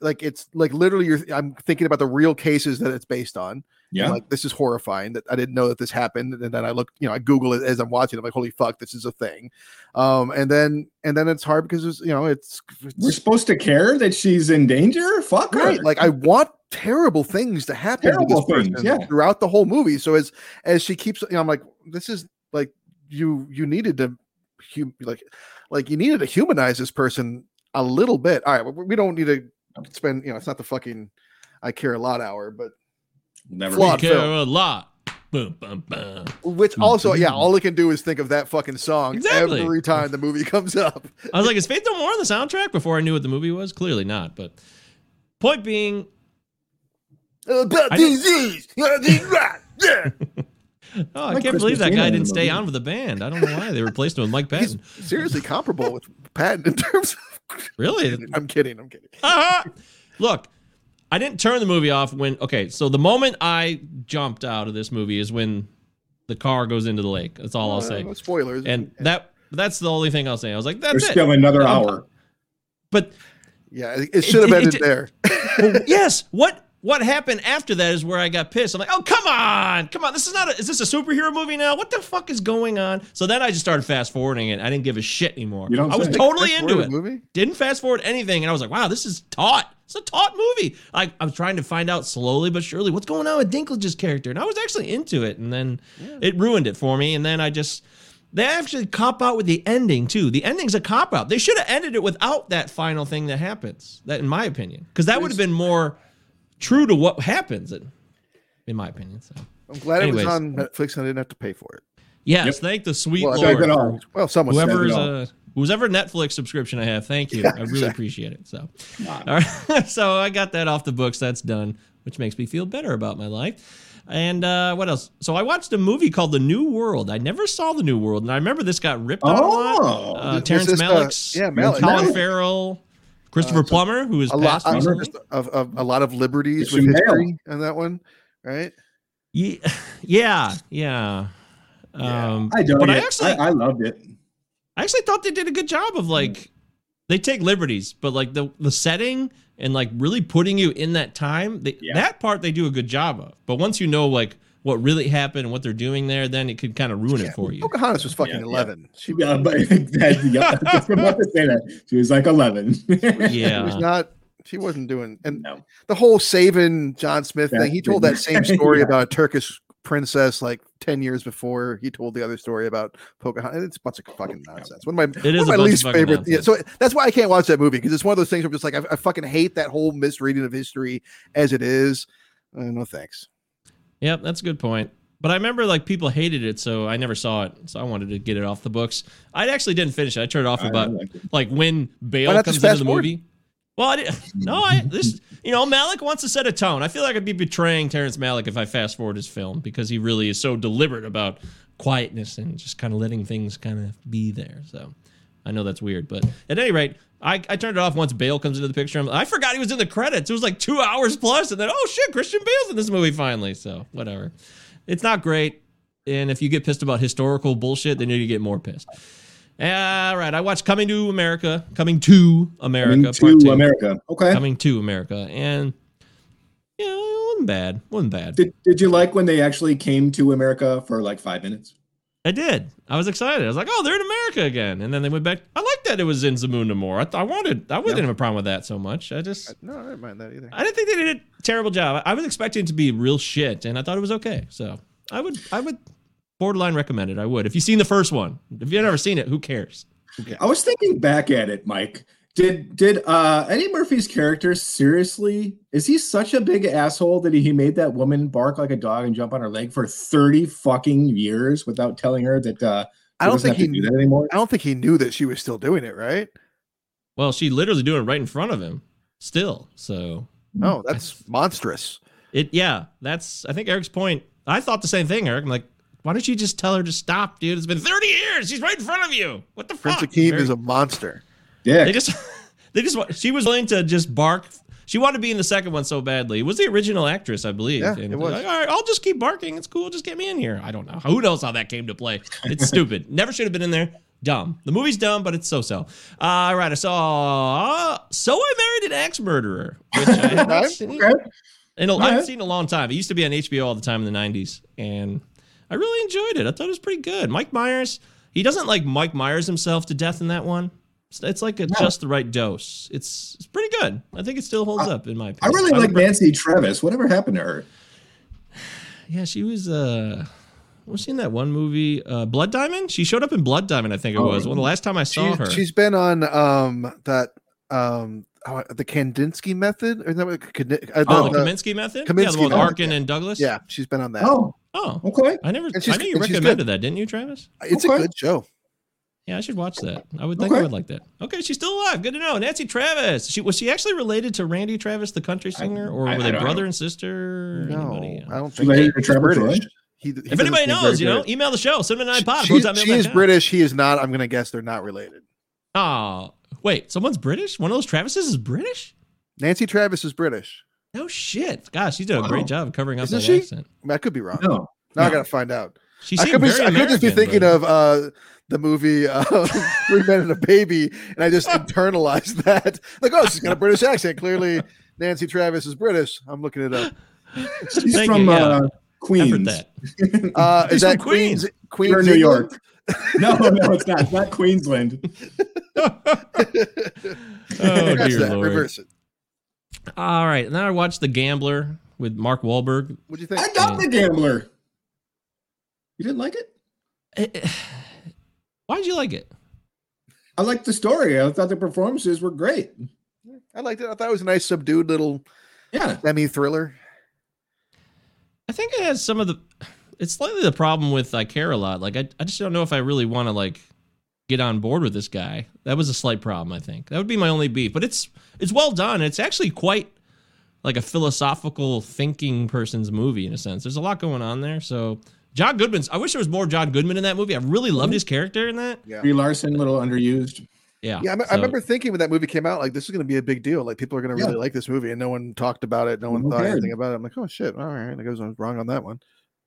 like it's like literally you're I'm thinking about the real cases that it's based on.
Yeah,
like this is horrifying that I didn't know that this happened. And then I look, you know, I Google it as I'm watching. I'm like, holy fuck, this is a thing. Um, and then and then it's hard because it's you know it's,
we're supposed to care that she's in danger. Fuck her.
right. Like I want terrible things to happen to
Terrible
this person
things, yeah.
throughout the whole movie. So as as she keeps, you know, I'm like, this is like you you needed to hum, like like you needed to humanize this person a little bit. All right, we don't need to spend, you know, it's not the fucking I care a lot hour, but
Never.
Flawed
Care
film.
a lot. Boom, boom, boom.
Which also, yeah, all I can do is think of that fucking song
Exactly.
every time the movie comes up.
I was like, is Faith No More on the soundtrack before I knew what the movie was? Clearly not. But point being,
About
I didn't-
disease. Yeah.
oh, I
Like
can't
Chris
believe that guy didn't stay
movie.
on with the band. I don't know why they replaced him with Mike
He's
Patton.
seriously comparable with Patton in terms of.
Really?
I'm kidding. I'm kidding.
Uh-huh. Look, I didn't turn the movie off when. Okay, so the moment I jumped out of this movie is when the car goes into the lake. That's all I'll say.
Uh, spoilers.
And that that's the only thing I'll say. I was like, that's
There's
it.
still another
Um,
hour.
But
yeah, it, it should have ended
it-
there.
well, yes, what what happened after that is where I got pissed. I'm like, oh come on, come on. This is not. A, is this a superhero movie now? What the fuck is going on? So then I just started fast forwarding it. I didn't give a shit anymore.
You don't
I was
say.
totally
Fast
into it.
Movie.
Didn't fast forward anything, and I was like, wow, this is taut. It's a taut movie. Like I was trying to find out slowly but surely what's going on with Dinklage's character, and I was actually into it, and then it ruined it for me. And then I just they actually cop out with the ending too. The ending's a cop out. They should have ended it without that final thing that happens. That, in my opinion, because that would have been more true to what happens. In, in my opinion, so
I'm glad it was on Netflix and I didn't have to pay for it.
yes,
Yep.
thank the sweet
Well,
Check
Lord.
it out.
Well, someone said
Whoever's
it all.
uh, whoever Netflix subscription I have, thank you.
Yeah,
I really
exactly.
appreciate it. So, all right, so I got that off the books. That's done, which makes me feel better about my life. And uh, what else? So I watched a movie called The New World. I never saw The New World, and I remember this got ripped on a lot.
Oh.
Uh, Terrence
this, uh, yeah, Malick.
Colin
Malick.
Farrell, Christopher Plummer, who is
a lot of,
recently.
of, of a lot of liberties
Christian
with history on that one, right?
Ye- Yeah, yeah. Um,
I don't.
but I actually,
I, I loved it.
I actually thought they did a good job of like they take liberties, but like the the setting and like really putting you in that time, they,
Yeah.
that part they do a good job of. But once you know like what really happened and what they're doing there, then it could kind of ruin it for you.
Pocahontas was fucking
Yeah, yeah.
eleven. She
Yeah, but that, yeah, just about to say that she was like 11.
yeah, She was
Yeah.
not. She wasn't doing. And
No.
the whole saving John Smith
Yeah,
thing. He told that same story
yeah.
about a Turkish princess like ten years before he told the other story about Pocahontas. It's a bunch of fucking nonsense. One of my,
It is
one of my
bunch of
least favorite. Yeah, so that's why I can't watch that movie because it's one of those things where I'm just like I, I fucking hate that whole misreading of history as it is. Uh, no thanks.
Yep, that's a good point. But I remember like people hated it, so I never saw it. So I wanted to get it off the books. I actually didn't finish it. I turned it off
I
about
liked it.
like when Bale comes into the movie. Well, I didn't, no, I this you know Malick wants to set a tone. I feel like I'd be betraying Terrence Malick if I fast forward his film because he really is so deliberate about quietness and just kind of letting things kind of be there. So I know that's weird, but at any rate, I, I turned it off once Bale comes into the picture. I'm, I forgot he was in the credits. It was like two hours plus, and then oh shit, Christian Bale's in this movie finally. So whatever. It's not great, and if you get pissed about historical bullshit, then you get more pissed. All right, I watched Coming to America, Coming to America,
Coming to. America. Okay.
Coming to America, and yeah, it wasn't bad. It wasn't bad.
Did, did you like when they actually came to America for like five minutes?
I did. I was excited. I was like, "Oh, they're in America again!" And then they went back. I like that it was in Zamunda more. I, th- I wanted. I wouldn't
Yeah.
have a problem with that so much. I just,
No, I didn't mind that either.
I didn't think they did a terrible job. I was expecting it to be real shit, and I thought it was okay. So I would, I would borderline recommend it. I would. If you've seen the first one, if you've never seen it, who cares?
I was thinking back at it, Mike. Did did uh Eddie Murphy's character seriously is he such a big asshole that he made that woman bark like a dog and jump on her leg for 30 fucking years without telling her that uh
I don't think he
do that anymore?
I don't think he knew that she was still doing it, right?
Well, she literally doing it right in front of him, still. So
No, that's monstrous.
it, yeah, that's. I think Eric's point. I thought the same thing, Eric. I'm like, why don't you just tell her to stop, dude? It's been 30 years. She's right in front of you. What the
Prince
fuck?
Akeem
Very-
is a monster.
Yeah.
They just, they just, she was willing to just bark. She wanted to be in the second one so badly. It was the original actress, I believe.
Yeah,
and
it was.
Like, All right, I'll just keep barking. It's cool. Just get me in here. I don't know. Who knows how that came to play? It's stupid. Never should have been in there. Dumb. The movie's dumb, but it's so-so. Uh, all right, I saw So I Married an Axe Murderer, which I haven't seen
Okay.
in a, I
Alright.
haven't seen in a long time. It used to be on HBO all the time in the 90s, and I really enjoyed it. I thought it was pretty good. Mike Myers, he doesn't like Mike Myers himself to death in that one. It's, it's like a, just the right dose. It's it's pretty good. I think it still holds up in my opinion.
I
opinion.
really like
remember-
Nancy Travis. Whatever happened to her?
Yeah, she was. uh was she in that one movie, uh, Blood Diamond? She showed up in Blood Diamond, I think it
Oh,
was. Well, the last time I saw
She's,
her.
she's been on um that um oh, the Kandinsky method or is that what, Kand- uh,
oh, the
the-
Kominsky method? yeah, the
Kominsky
one with Arkin
yeah.
and Douglas?
yeah, she's been on that.
Oh,
Oh,
okay.
I never. I
she's-
knew you
and she's good.
recommended that, didn't you, Travis?
It's
Okay.
a good show.
Yeah, I should watch that. I would think I would like that. Okay, she's still alive. Good to know. Nancy Travis. She was she actually related to Randy Travis, the country singer, or
I-
were they brother and sister?
No,
Anybody?
I don't think
related
he's
to Trevor
British. He, he
If anybody knows, you know,
good.
email the show. Cinema and I Pod.
She- she's British. He is not. I'm gonna guess they're not related.
Oh, wait, someone's British. One of those Travises is British.
Nancy Travis is British.
No shit. Gosh, she's doing a great job covering up
Isn't
that
she?
accent.
I, mean, I could be wrong.
No.
Now I gotta find out.
She
I
seemed
could, be,
very
I could just be thinking
but-
of uh, the movie uh, Three Men and a Baby, and I just internalized that. Like, oh, she's got a British accent. Clearly, Nancy Travis is British. I'm looking it up.
She's
Thank
from
you, yeah.
uh, Queens.
that.
Uh, is that
Queens.
Queens? Queens,
Or New York. No, no, it's not. It's not Queensland.
Oh
Reverse
dear
that,
lord.
Reverse it.
All right, now I watched The Gambler with Mark Wahlberg.
What do you think?
I got the gambler. You didn't like it?
Eh, eh, Why did you like it?
I liked the story. I thought the performances were great.
I liked it. I thought it was a nice, subdued little
Yeah.
semi thriller.
I think it has some of the. It's slightly the problem with I care a lot. Like I, I just don't know if I really want to like get on board with this guy. That was a slight problem. I think that would be my only beef. But it's it's well done. It's actually quite like a philosophical thinking person's movie in a sense. There's a lot going on there. So John Goodman's. I wish there was more John Goodman in that movie. I really loved mhm. his character in that.
Yeah.
Brie Larson, a little underused.
Yeah.
Yeah, I, me- I remember thinking when that movie came out, like this is going to be a big deal. Like people are going to
Yeah.
really like this movie, and no one talked about it. No one
No
thought
cared.
anything about it. I'm like, oh shit, all right, I guess I was wrong on that one.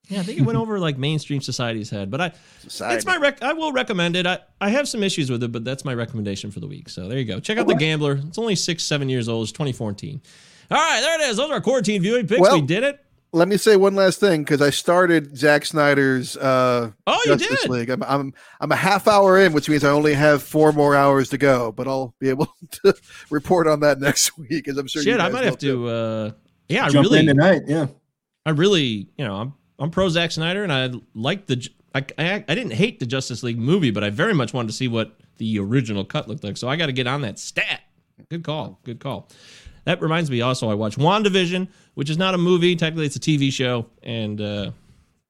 Yeah, I think it went over like mainstream society's head. But I,
Society.
It's my rec. I will recommend it. I, I have some issues with it, but that's my recommendation for the week. So there you go. Check out The Gambler. It's only six, seven years old. It's 2014. All right, there it is. Those are our quarantine viewing picks.
Well-
we did it.
Let me say one last thing because I started Zack Snyder's uh,
Oh, you
Justice
did.
League. I'm, I'm I'm a half hour in, which means I only have four more hours to go. But I'll be able to report on that next week, as I'm sure. you
Shit, I might have to. uh Yeah, I
Jump
really,
in tonight. Yeah.
I really, you know, I'm I'm pro Zack Snyder, and I like the. I, I I didn't hate the Justice League movie, but I very much wanted to see what the original cut looked like. So I got to get on that stat. Good call. Good call. That reminds me. Also, I watched WandaVision, which is not a movie. Technically, it's a TV show, and uh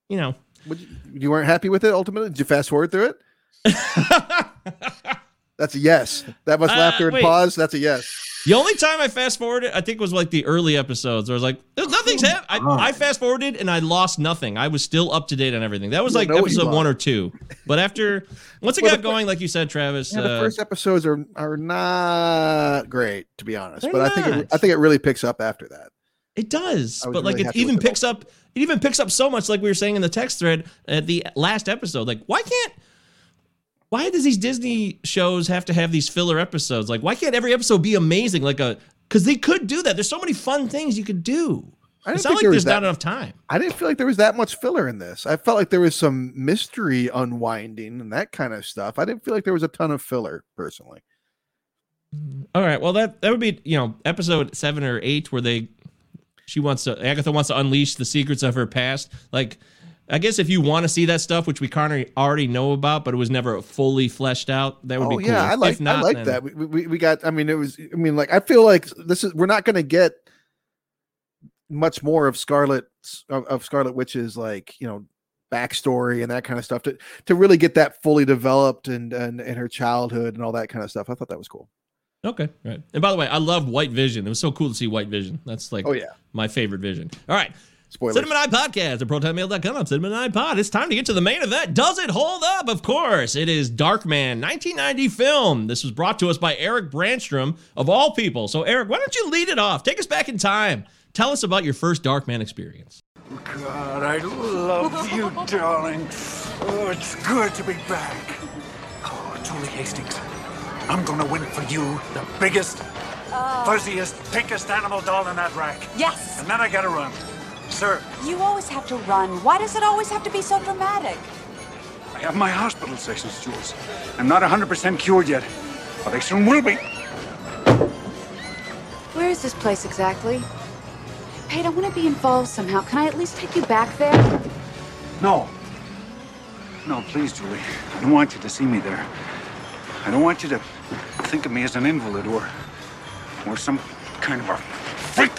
you know,
Would you, you weren't happy with it ultimately? Did you fast forward through it? That's a yes. That much
Uh,
laughter and pause. That's a yes.
The only time I fast forwarded, I think, was like the early episodes. Where I was like, "There's nothing's happened." I, I fast forwarded and I lost nothing. I was still up to date on everything. That was
You
like
know what you
episode one or two. But after once it
Well,
got
the fir-
going, like you said, Travis,
Yeah, the
uh,
first episodes are are not great to be honest,
They're
but I think it,
not.
I think it really picks up after that.
it does.
I was
But like it
happy
even
with it
picks up. It even picks up so much, like we were saying in the text thread at the last episode. Like, why can't why does these Disney shows have to have these filler episodes? Like, why can't every episode be amazing? Like a because they could do that. There's so many fun things you could do.
I didn't
It's not
think
like
there
there's
that-
not enough time.
I didn't feel like there was that much filler in this. I felt like there was some mystery unwinding and that kind of stuff. I didn't feel like there was a ton of filler personally.
All right. Well, that that would be you know episode seven or eight where they she wants to Agatha wants to unleash the secrets of her past. Like, I guess if you want to see that stuff, which we kind of already know about, but it was never fully fleshed out, that would
oh
be cool.
yeah, I like
not,
I like
then-
that. We, we we got. I mean, it was. I mean, like I feel like this is. We're not going to get much more of Scarlet of, of Scarlet Witch's like you know backstory and that kind of stuff to to really get that fully developed and and and her childhood and all that kind of stuff. I thought that was cool.
Okay, right. And by the way, I love White Vision. It was so cool to see White Vision. That's like
Oh yeah,
my favorite vision. All right.
Spoilers.
Cinema and I podcast at protonmail.com. Cinema and I pod. It's time to get to the main event. Does it hold up? Of course. It is Darkman, 1990 film. This was brought to us by Eric Branstrom, of all people. So, Eric, why don't you lead it off? Take us back in time. Tell us about your first Darkman experience.
God, I love you, darling. Oh, it's good to be back. Oh, Julie Hastings, I'm gonna win for you the biggest, uh. fuzziest, pinkest animal doll in that rack.
Yes,
And then I gotta run. Sir,
you always have to run. Why does it always have to be so dramatic?
I have my hospital sessions, Jules. I'm not 100% cured yet, but I soon will be.
Where is this place exactly? Pate, I want to be involved somehow. Can I at least take you back there?
No. No, please, Julie. I don't want you to see me there. I don't want you to think of me as an invalid or, or some kind of a freak.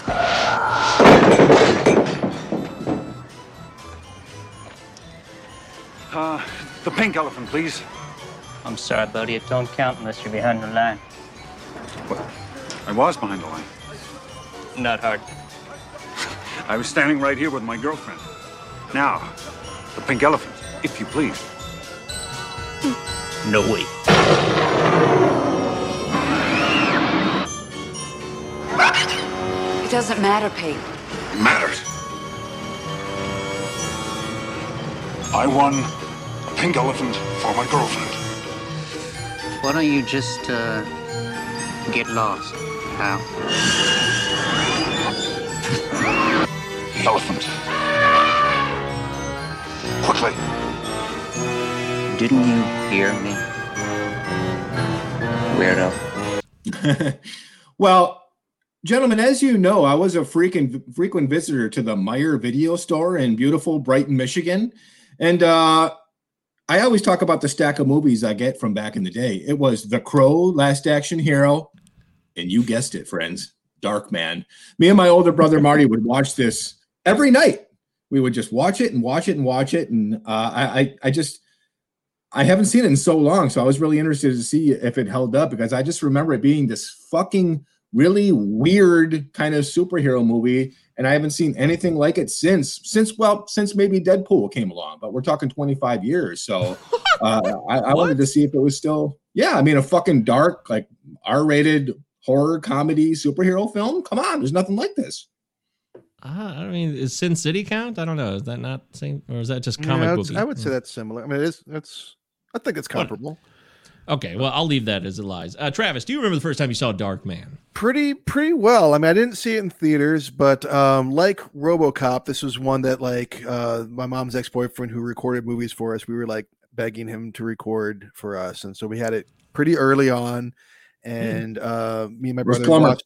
Uh, the pink elephant, please.
I'm sorry, buddy. It don't count unless you're behind the line.
What? I was behind the line.
Not hard.
I was standing right here with my girlfriend. Now, the pink elephant, if you please.
No way.
It doesn't matter, Pate.
It matters. I won a pink elephant for my girlfriend.
Why don't you just, uh, get lost, pal?
The elephant. Quickly.
Didn't you hear me? Weirdo.
well, gentlemen, as you know, I was a freaking frequent visitor to the Meijer Video Store in beautiful Brighton, Michigan, and uh, I always talk about the stack of movies I get from back in the day. It was The Crow, Last Action Hero, and you guessed it, friends, Darkman. Me and my older brother Marty would watch this every night. We would just watch it and watch it and watch it, and uh, I, I, I just. I haven't seen it in so long, so I was really interested to see if it held up because I just remember it being this fucking really weird kind of superhero movie, and I haven't seen anything like it since. Since well, since maybe Deadpool came along, but we're talking 25 years. So uh, I, I wanted to see if it was still, yeah. I mean, a fucking dark, like R-rated horror comedy superhero film. Come on, there's nothing like this.
Uh, I mean, is Sin City count? I don't know. Is that not same, or is that just comic
Yeah,
book?
I would say that's similar. I mean, it is. That's. I think it's comparable.
Okay, well, I'll leave that as it lies. Uh, Travis, do you remember the first time you saw Darkman?
pretty pretty well. I mean, I didn't see it in theaters, but um, like RoboCop, this was one that like uh, my mom's ex boyfriend who recorded movies for us. We were like begging him to record for us, and so we had it pretty early on. And uh, me and my brother watched.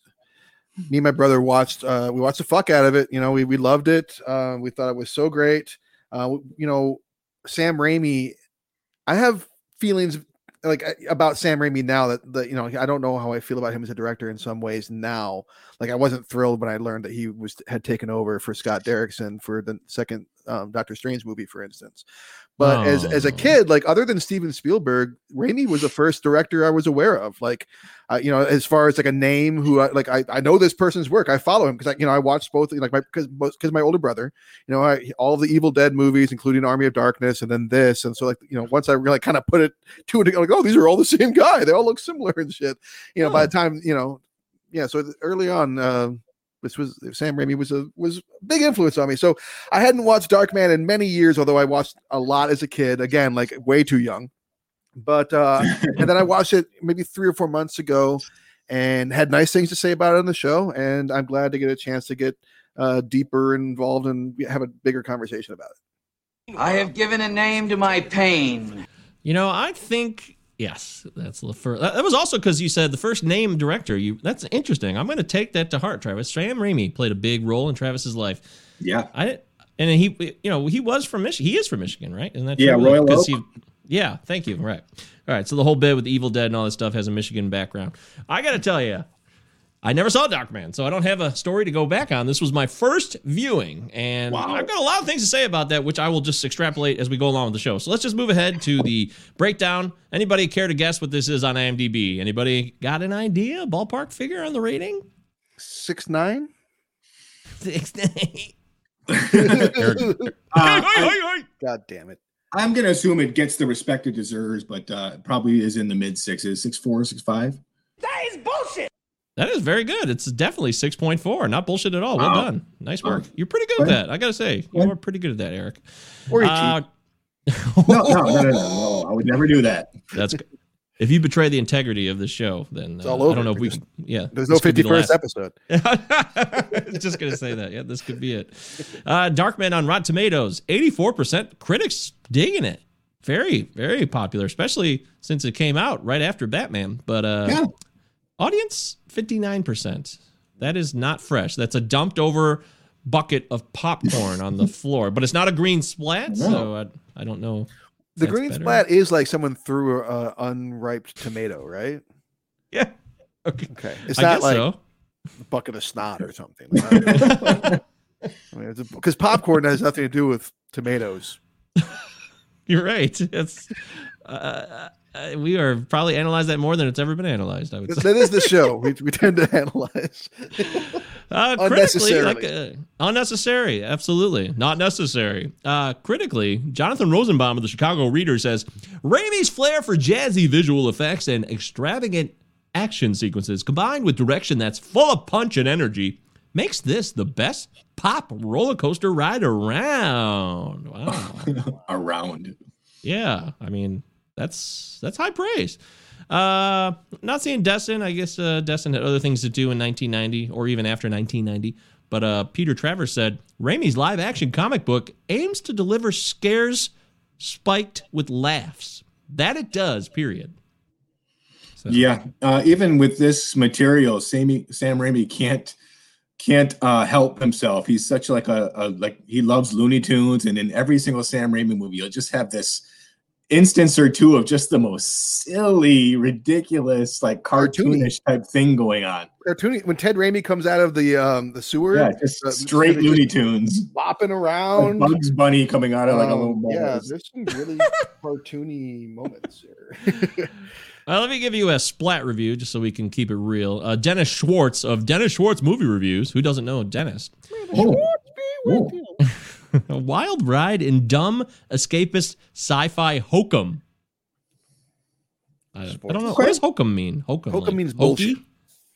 Me and my brother watched. Uh, we watched the fuck out of it. You know, we we loved it. Uh, we thought it was so great. Uh, you know, Sam Raimi. I have feelings like about Sam Raimi now that the you know I don't know how I feel about him as a director in some ways now. Like I wasn't thrilled when I learned that he was had taken over for Scott Derrickson for the second um, Doctor Strange movie, for instance. But as as a
Oh.
kid, like other than Steven Spielberg, Raimi was the first director I was aware of. Like, uh, you know, as far as like a name who I, like I, I know this person's work. I follow him because I you know I watched both like my because because my older brother, you know, I, all of the Evil Dead movies, including Army of Darkness, and then this, and so like you know, once I really kind of put it two and like, oh, these are all the same guy. They all look similar and shit. You know, by the time you know, yeah. So early on, uh, this was Sam Raimi was a was a big influence on me. So I hadn't watched Darkman in many years, although I watched a lot as a kid. Again, like way too young. But uh, and then I watched it maybe three or four months ago, and had nice things to say about it on the show. And I'm glad to get a chance to get uh, deeper involved and have a bigger conversation about it.
I have given a name to my pain.
You know, I think yes, that's the first. That was also because you said the first name director. You that's interesting. I'm going to take that to heart. Travis Sam Raimi played a big role in Travis's life.
Yeah,
I and he, you know, he was from Michigan. He is from Michigan, right? Isn't that
yeah,
true?
Royal Oak.
He, yeah, thank you. Right. All right. So the whole bit with the Evil Dead and all this stuff has a Michigan background. I got to tell you, I never saw Darkman, so I don't have a story to go back on. This was my first viewing, and
Wow.
I've got a lot of things to say about that, which I will just extrapolate as we go along with the show. So let's just move ahead to the breakdown. Anybody care to guess what this is on IMDb? Anybody got an idea, ballpark figure on the rating?
Six nine.
Six
Uh, I,
God damn it.
I'm gonna assume it gets the respect it deserves, but uh, probably is in the mid sixes, six four, six five.
That is bullshit.
That is very good. It's definitely 6.4. Not bullshit at all. Well
Wow.
done. Nice work. You're pretty good at that. I got to say, you are pretty good at that, Eric.
Or you
Uh,
No, no, no, no, no, no. I would never do that.
That's if you betray the integrity of the show, then uh,
all
I don't know if we.
because
Yeah,
There's no
could be the
51st episode.
I was just gonna say that. Yeah, this could be it. Uh, Darkman on Rotten Tomatoes, 84% critics digging it. Very, very popular, especially since it came out right after Batman. But uh,
Yeah.
Audience, 59%. That is not fresh. That's a dumped over bucket of popcorn on the floor, but it's not a green splat, so I, I don't know.
The
that's
green
better.
splat is like someone threw a unripe tomato, right?
Yeah. Okay.
Okay. It's
I
not
guess
like
so.
a bucket of snot or something. I mean, because popcorn has nothing to do with tomatoes.
You're right. It's uh, uh, we are probably analyzed that more than it's ever been analyzed. I would say.
That is the show. We, we tend to analyze.
Uh, critically, like uh, unnecessary, absolutely not necessary. Uh, critically, Jonathan Rosenbaum of the Chicago Reader says Raimi's flair for jazzy visual effects and extravagant action sequences, combined with direction that's full of punch and energy, makes this the best pop roller coaster ride around. Wow.
Around.
Yeah, I mean that's that's high praise. Uh, not seeing Desson. I guess uh, Desson had other things to do in 1990 or even after 1990. But uh, Peter Travers said Raimi's live action comic book aims to deliver scares spiked with laughs. That it does. Period. So.
Yeah, uh, even with this material, Sammy, Sam Raimi can't can't uh, help himself. He's such like a, a like he loves Looney Tunes, and in every single Sam Raimi movie, you'll just have this instance or two of just the most silly, ridiculous, like cartoonish type thing going on.
Cartoony when Ted Raimi comes out of the um the sewer,
Yeah, just
uh,
straight
just
Looney Tunes.
bopping
Like
around.
Bugs Bunny coming out of like a
Um,
little ball.
yeah, there's some really cartoony moments here.
Uh, let me give you a splat review just so we can keep it real. Uh, Dennis Schwartz of Dennis Schwartz Movie Reviews. Who doesn't know Dennis?
Oh.
A wild ride in dumb escapist sci-fi hokum. I, I don't know. What does hokum mean? Hokum.
Hokum
like
means
hokey?
bullshit.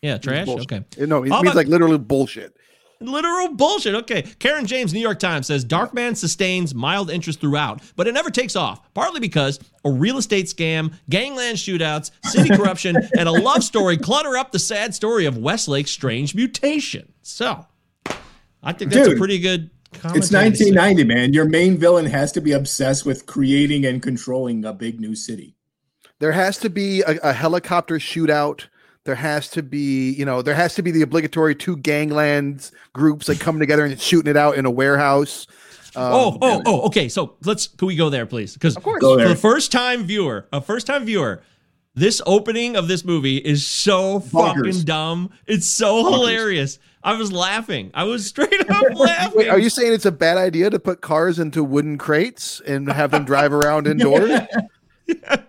Yeah, trash.
Bullshit.
Okay.
No, it means
about-
like literally bullshit.
Literal bullshit. Okay. Caryn James, New York Times says Darkman sustains mild interest throughout, but it never takes off, partly because a real estate scam, gangland shootouts, city corruption, and a love story clutter up the sad story of Westlake's strange mutation. So, I think that's a pretty good
It's
commentary to say.
1990, man. Your main villain has to be obsessed with creating and controlling a big new city.
There has to be a, a helicopter shootout. There has to be, you know, there has to be the obligatory two ganglands groups like coming together and shooting it out in a warehouse. Um,
oh, oh, oh, okay. So let's can we go there, please? Because for
there.
the first time viewer, a first time viewer, this opening of this movie is so fucking dumb. It's so
Bonkers.
hilarious. I was laughing. I was straight up laughing.
Wait, are you saying it's a bad idea to put cars into wooden crates and have them drive around indoors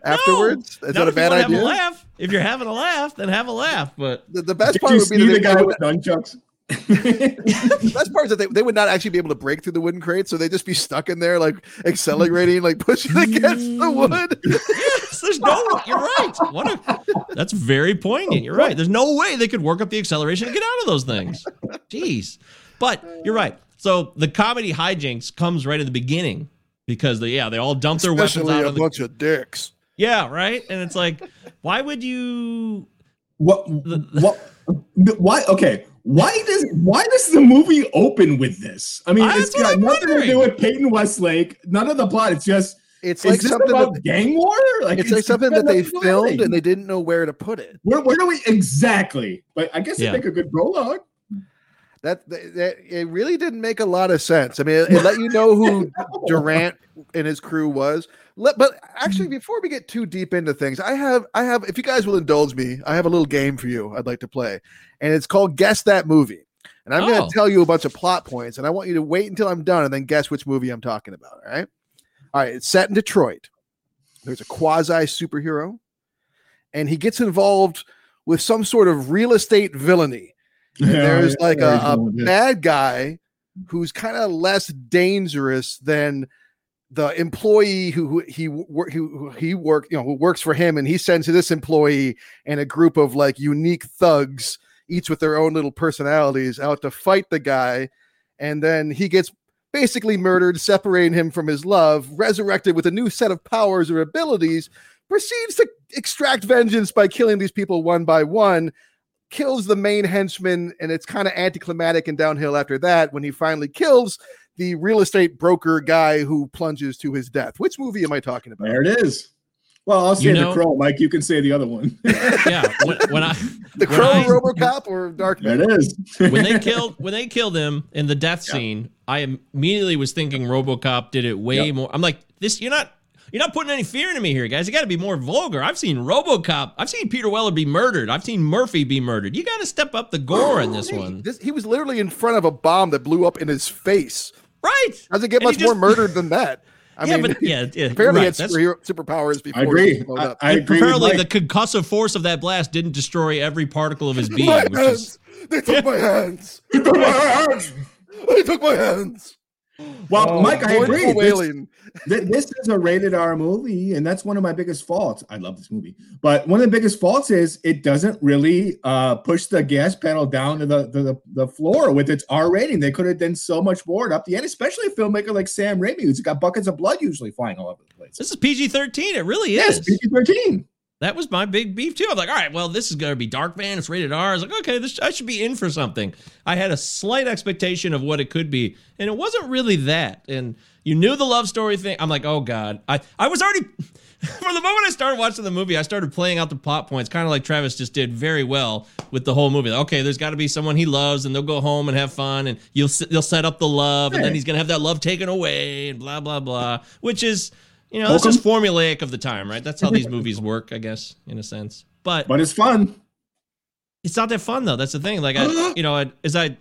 afterwards? Is
Not
that a
if you
bad
wanna Have a
idea?
laugh. If you're having a laugh, then have a laugh. But
The, the best
Did
part would be
the guy
they
with
would,
nunchucks?
the best part is that they, they would not actually be able to break through the wooden crate, so they'd just be stuck in there, like accelerating, like pushing against the mm. wood.
yes, there's no. You're right. What a. That's very poignant. You're right. There's no way they could work up the acceleration to get out of those things. Jeez. But you're right. So the comedy hijinks comes right at the beginning because they yeah they all dump their weapons
Especially
out
a
on the
bunch of dicks.
Yeah, right. And it's like, why would you?
What? What? Why? Okay. Why does why does the movie open with this? I mean,
That's
it's
what
got
I'm
nothing to do with Peyton Westlake. None of the plot. It's just
It's
is
like something
about
that-
gang war. Like
it's like something that they
nothing to do with
filmed
anything.
and they didn't know where to put it.
Where, where do we exactly? But I guess
Yeah.
they make a good prologue.
That, that, that- it really didn't make a lot of sense. I mean, it, it let you know who Durant and his crew was. Let, but actually, before we get too deep into things, I have I have if you guys will indulge me, I have a little game for you. I'd like to play, and it's called Guess That Movie. And I'm going
Oh.
to tell you a bunch of plot points, and I want you to wait until I'm done and then guess which movie I'm talking about. All right. All right. It's set in Detroit. There's a quasi superhero, and he gets involved with some sort of real estate villainy. And there's like a, a bad guy who's kind of less dangerous than the employee who, who he who, he work you know who works for him and he sends this employee and a group of like unique thugs each with their own little personalities out to fight the guy. And then he gets basically murdered separating him from his love resurrected with a new set of powers or abilities proceeds to extract vengeance by killing these people one by one kills the main henchman, and it's kind of anticlimactic and downhill after that when he finally kills the real estate broker guy who plunges to his death. Which movie am I talking about?
There it is. Well, I'll say
You
the
know-
crow, Mike. You can say the other one.
Yeah. When, when I
The
when
Crow,
I-
RoboCop, or Dark Knight?
it is.
when they killed when they killed him in the death scene, I immediately was thinking RoboCop did it way
Yep.
more. I'm like, this you're not you're not putting any fear into me here, guys. You got to be more vulgar. I've seen RoboCop. I've seen Peter Weller be murdered. I've seen Murphy be murdered. You got to step up the gore in this
Hey,
one,
this- he was literally in front of a bomb that blew up in his face.
Right?
Doesn't get
And
much more
just-
murdered than that. I
yeah,
mean,
but yeah, yeah
apparently
right.
he had
That's-
superhero, superpowers before.
I agree. I,
up.
I agree.
apparently, the concussive force of that blast didn't destroy every particle of his being.
my
Which
hands!
is,
They took my hands! They took my hands! They took my hands!
Well, Mike, I agree. This, this is a rated R movie, and that's one of my biggest faults. I love this movie, but one of the biggest faults is it doesn't really uh, push the gas pedal down to the, the, the, the floor with its R rating. They could have done so much more up the end, especially a filmmaker like Sam Raimi, who's got buckets of blood usually flying all over the place.
this is PG-13. It really
Yes,
is.
PG thirteen.
That was my big beef too. I'm like, all right, well, this is gonna be Darkman. It's rated R. I was like, okay, this I should be in for something. I had a slight expectation of what it could be, and it wasn't really that. And you knew the love story thing. I'm like, oh god, I I was already from the moment I started watching the movie, I started playing out the plot points, kind of like Travis just did very well with the whole movie. Like, okay, there's got to be someone he loves, and they'll go home and have fun, and you'll they'll set up the love, and then he's gonna have that love taken away, and blah blah blah, which is. You know,
Welcome.
just formulaic of the time, right? That's how these movies work, I guess, in a sense. But
But it's fun.
it's not that fun though. That's the thing. Like I, you know, I- as I,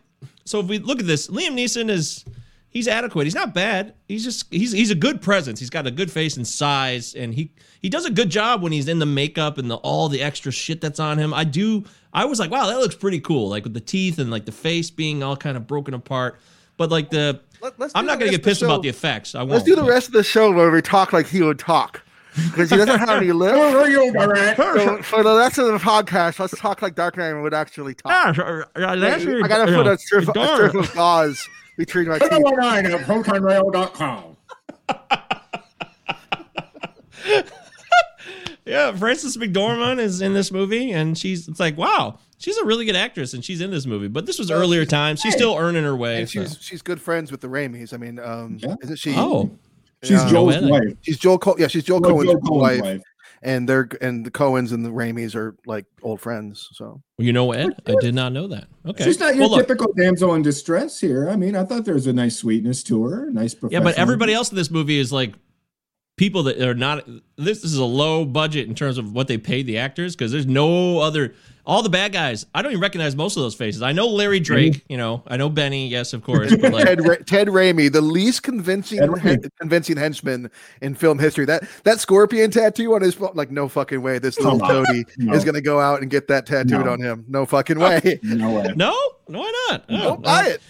so if we look at this, Liam Neeson is he's adequate. He's not bad. He's just he's he's a good presence. He's got a good face and size, and he he does a good job when he's in the makeup and the all the extra shit that's on him. I do. I was like, wow, that looks pretty cool. Like with the teeth and like the face being all kind of broken apart. But like the,
Let- let's
I'm not gonna get
of the
pissed about the effects. I won't.
Let's do the
but-
rest of the show where we talk like he would talk. Because he doesn't have any lips. So for the rest of the podcast, let's talk like Dark Knight would actually talk.
Ah, yeah,
I
your-
gotta put
know,
a strip, a
darn.
strip of gauze between my teeth.
719 at protonrail.com.
Yeah, Frances McDormand is in this movie, and she's it's like, wow, she's a really good actress, and she's in this movie. But this was
Well,
earlier
she's-
times. She's still earning her way.
And
so-
she's she's good friends with the Raimis. I mean, um, isn't she?
Oh.
She's
Uh,
Joel's
Joanna.
wife.
She's Joel. Co- yeah, she's Joel
Joel-
Coen's
Joel Coen's
wife,
wife.
and they're and the Coens and the Raimis are like old friends. So
you know what? I did not know that. Okay,
She's not your
Well, look,
typical damsel in distress here. I mean, I thought there was a nice sweetness to her, nice
yeah, but everybody else in this movie is like people that are not. This, this is a low budget in terms of what they paid the actors because there's no other. All the bad guys, I don't even recognize most of those faces. I know Larry Drake, you know, I know Benny, yes, of course, but like,
Ted, Ra- Ted Raimi, the least convincing he- convincing henchman in film history. That that scorpion tattoo on his phone, like no fucking way. This little toady
No.
is gonna go out and get that tattooed
No.
on him. No fucking way.
No way.
no, no, why not? Oh,
Don't buy it.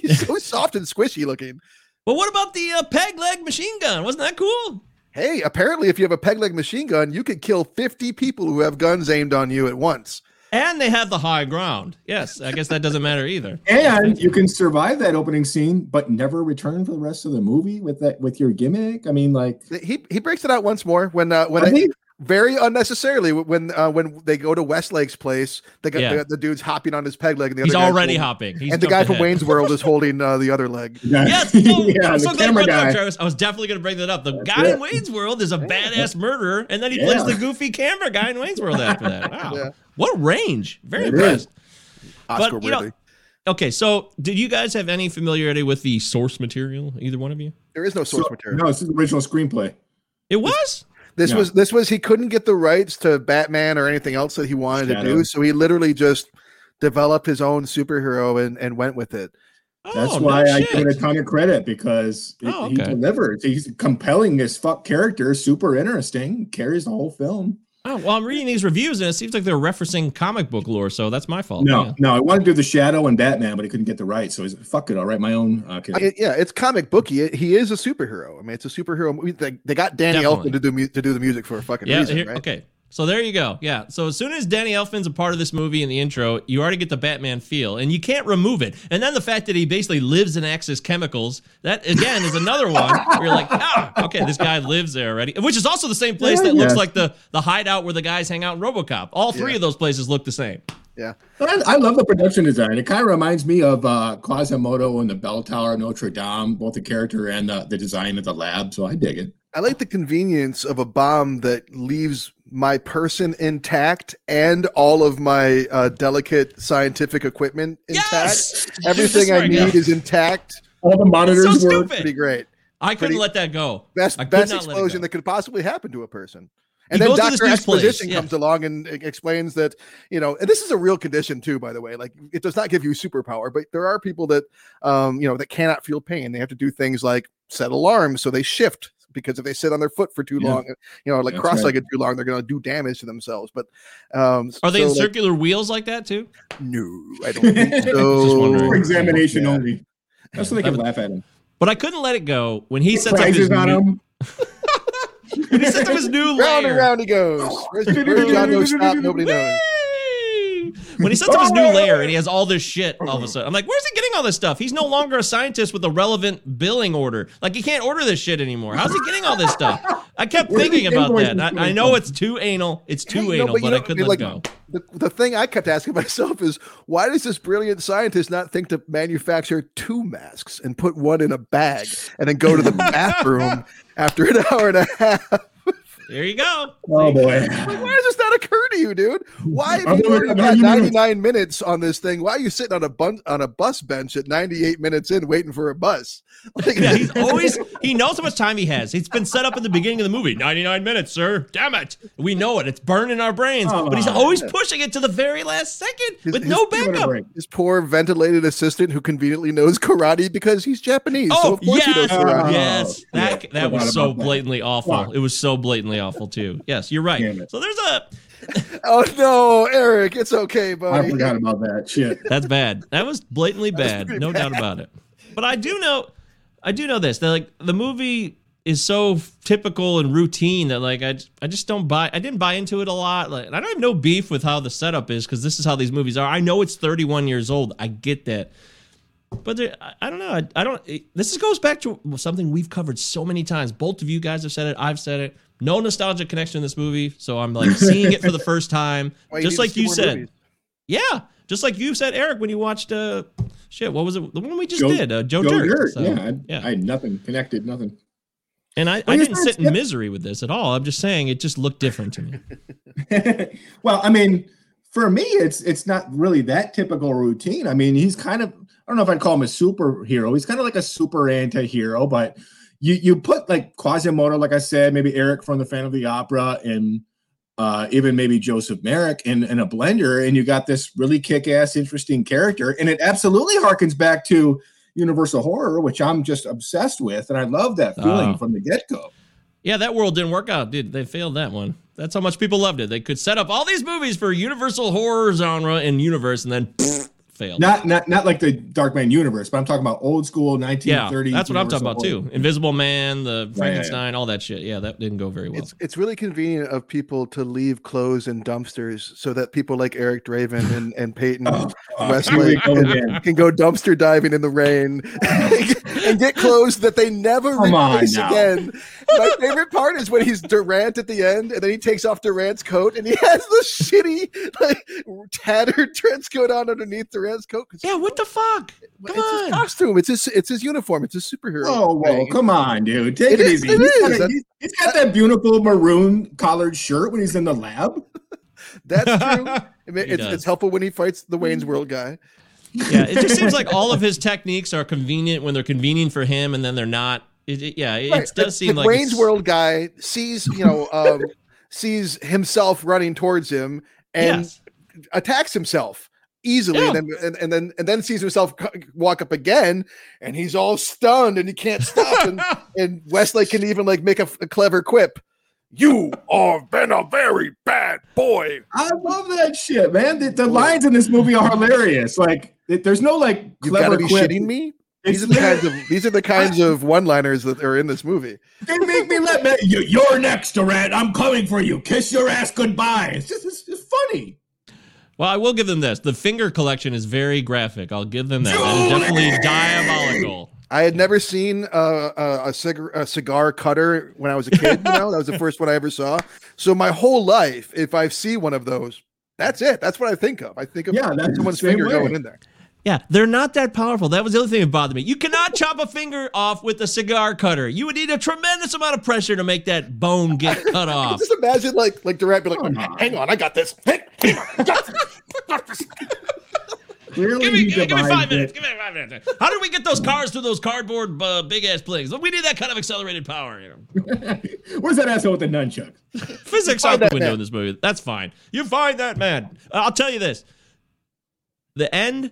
He's so soft and squishy looking.
But what about the uh, peg leg machine gun? Wasn't that cool?
Hey, apparently, if you have a peg leg machine gun, you could kill 50 people who have guns aimed on you at once.
And they have the high ground. Yes, I guess that doesn't matter either.
And you can survive that opening scene, but never return for the rest of the movie with that with your gimmick. I mean, like
He he breaks it out once more when uh, when
I
I,
think-
very unnecessarily when uh, when they go to Westlake's place, they got
Yeah.
the, the dude's hopping on his peg leg, and the
He's
other guy's
already
holding-
hopping. He's
and the guy
jumped
from
ahead.
Wayne's World is holding uh, the other leg.
Yes, no,
Yeah,
I'm so glad you
camera
brought that up,
guy.
Travis. I was definitely going to bring that up. The guy in. Wayne's World is a badass murderer, and then he
Yeah.
plays the goofy camera guy in Wayne's World after that. Wow,
Yeah.
what range! Very
It
impressed.
Oscar
But you know,
worthy.
okay. So, did you guys have any familiarity with the source material? Either one of you?
There is no source
So-
material.
No, it's the original screenplay.
It was.
This
Yeah.
was this was he couldn't get the rights to Batman or anything else that he wanted to do, so he literally just developed his own superhero and, and went with it.
That's
Oh,
why
no
I
shit.
give it a ton of credit because it,
Oh,
he
okay.
delivers. He's compelling as fuck character, super interesting, carries the whole film.
Oh, well, I'm reading these reviews, and it seems like they're referencing comic book lore, so that's my fault.
No,
Yeah.
no, I wanted to do the Shadow and Batman, but he couldn't get the rights, so he's fuck it. I'll write my own. Uh,
I mean, yeah, it's comic booky. It, he is a superhero. I mean, it's a superhero movie. They, they got Danny Elfman to do mu- to do the music for a fucking
Yeah,
reason,
here-
right?
okay. So there you go. Yeah. So as soon as Danny Elfman's a part of this movie in the intro, you already get the Batman feel, and you can't remove it. And then the fact that he basically lives in Axis Chemicals, that again is another one where you're like, ah, okay, this guy lives there already, which is also the same place
Yeah,
that looks like the the hideout where the guys hang out in RoboCop. All three
Yeah.
of those places look the same.
Yeah.
I, I love the production design. It kind of reminds me of uh, Quasimodo and the Bell Tower of Notre Dame, both the character and uh, the design of the lab. So I dig it.
I like the convenience of a bomb that leaves my person intact and all of my uh, delicate scientific equipment intact.
Yes!
Everything I
Right,
need
yeah.
is intact.
All the monitors
So
work.
Pretty great.
I couldn't
Pretty-
let that go.
Best
I could
best
not let it
explosion
go.
that could possibly happen to a person.
He
And then
goes to this
Doctor Exposition
yeah.
comes along and explains that you know, and this is a real condition too, by the way. Like it does not give you superpower, but there are people that um, you know, that cannot feel pain. They have to do things like set alarms so they shift because if they sit on their foot for too
Yeah.
long, you know, like
That's
cross-legged too long, they're going to do damage to themselves. But um,
Are they
so,
in
like,
circular wheels like that too?
No, I don't think
Just
so.
wondering.
For examination
Yeah.
only. That's so they
That
can
was-
laugh at him.
But I couldn't let it go when he sets up his
on
new,
him.
when he sets up his new
Round and round he goes. Where's, where's John Doe stop? Nobody knows.
When he sets up his new lair and he has all this shit all of a sudden, I'm like, where's he getting all this stuff? He's no longer a scientist with a relevant billing order. Like, he can't order this shit anymore. How's he getting all this stuff? I kept thinking about that. I, I know it's too anal. It's too
Hey,
anal,
you
but
know,
I couldn't
like,
go.
The, the thing I kept asking myself is why does this brilliant scientist not think to manufacture two masks and put one in a bag and then go to the bathroom after an hour and a half?
There you go.
Oh boy.
Like, why does this not occur to you, dude? Why have you
gonna-
already got 99 minutes on this thing? Why are you sitting on a bun- on a bus bench at 98 minutes in waiting for a bus? Like,
Yeah, he's always he knows how much time he has. It's been set up in the beginning of the movie. 99 minutes, sir. Damn it. We know it. It's burning our brains. but he's
Oh,
always pushing it to the very last second
His-
with
his-
no
Give
backup.
his poor ventilated assistant who conveniently knows karate because he's Japanese. so
Oh
of course he knows
yes,
karate.
yes.
Oh,
That
yeah,
that was so
about that.
blatantly awful.
Fuck.
It was so blatantly awful too. Yes, you're right. So there's a
Oh no, Eric, it's okay, buddy.
I forgot about that shit.
that's bad. That was blatantly bad.
pretty
No doubt about it. But I do know, I do know this. That like the movie is so typical and routine that like I, I just don't buy. I didn't buy into it a lot. Like I don't have no beef with how the setup is because this is how these movies are. I know it's 31 years old. I get that. But there, I, I don't know. I, I don't. It, this is, goes back to something we've covered so many times. Both of you guys have said it. I've said it. No nostalgic connection in this movie, so I'm like seeing it for the first time.
Why,
just
need to
like you said.
movies.
Yeah, just like you said, Eric, when you watched uh, shit, what was it? The one we just
Joe-
did, uh, Joe,
Joe
Dirt.
Dirt.
So,
yeah, I,
yeah.
I had nothing connected, nothing.
and I,
Well,
I didn't sit in misery with this at all. I'm just saying it just looked different to me.
well, I mean, for me, it's it's not really that typical routine. I mean, he's kind of I don't know if I'd call him a superhero. He's kind of like a super anti-hero, but you you put like Quasimodo, like I said, maybe Eric from the Phantom of the Opera, and uh, even maybe Joseph Merrick in, in a blender, and you got this really kick-ass, interesting character, and it absolutely harkens back to Universal Horror, which I'm just obsessed with, and I love that feeling
Oh.
from the get-go.
Yeah, that world didn't work out, dude. They failed that one. That's how much people loved it. They could set up all these movies for Universal horror genre and universe, and then pfft, failed.
Not not not like the Darkman universe, but I'm talking about old school 1930s.
yeah,
1930s.
that's what I'm talking
Universal
about too. Invisible Man, the
Yeah, yeah, yeah.
Frankenstein, all that shit. Yeah, that didn't go very well.
It's it's really convenient of people to leave clothes in dumpsters so that people like Eric Draven and, and Peyton
Oh, oh,
Westlake
here we go
can, can go dumpster diving in the rain and get clothes that they never
Come on
replace again. My favorite part is when he's Durant at the end, and then he takes off Durant's coat, and he has the shitty, like tattered trench coat on underneath Durant's coat.
Yeah, what the fuck?
Come it's his costume. It's his. It's his uniform. It's his superhero.
Oh, whoa,
thing.
come on, dude. Take
It
it,
is,
easy.
it
He's got, a- he's- he's got that beautiful maroon collared shirt when he's in the lab.
That's true. I mean, it's, it's helpful when he fights the Wayne's mm. World guy.
Yeah, it just seems like all of his techniques are convenient when they're convenient for him, and then they're not. It, it- yeah, it,
Right.
does
The-
seem
the
like
Wayne's
it's-
World guy sees, you know, um, sees himself running towards him and
Yes.
attacks himself easily,
Yeah.
and then and, and then and then sees himself walk up again, and he's all stunned and he can't stop, and and Westlake can even like make a, a clever quip. You have been a very bad boy.
I love that shit, man. The, the lines in this movie are hilarious. Like, there's no like
You
clever
gotta be
quip.
shitting me.
It's
These are the kinds of these are the kinds of one-liners that are in this movie.
They make me let me. You, you're next, Durant. I'm coming for you. Kiss your ass goodbye. It's just it's, it's funny.
Well, I will give them this. The finger collection is very graphic. I'll give them that. That is definitely diabolical.
I had never seen uh, a, a, cigar, a cigar cutter when I was a kid. You know, that was the first one I ever saw. So my whole life, if I see one of those, that's it. That's what I think of. I think of
Yeah, that's
someone's finger
way.
going in there.
Yeah, they're not that powerful. That was the other thing that bothered me. You cannot chop a finger off with a cigar cutter. You would need a tremendous amount of pressure to make that bone get cut off.
Just imagine like like Durant be like, "Oh, hang on, I got this. Hang, hang on, I got this."
Clearly,
Give me, give, me, give me five
devised
minutes. Give me five minutes. How did we get those cars through those cardboard uh, big ass planes? We need that kind of accelerated power. You know?
Where's that asshole with the nunchuck?
Physics
Find
out the
that
window
man.
in this movie. That's fine. You find that man. Uh, I'll tell you this: the end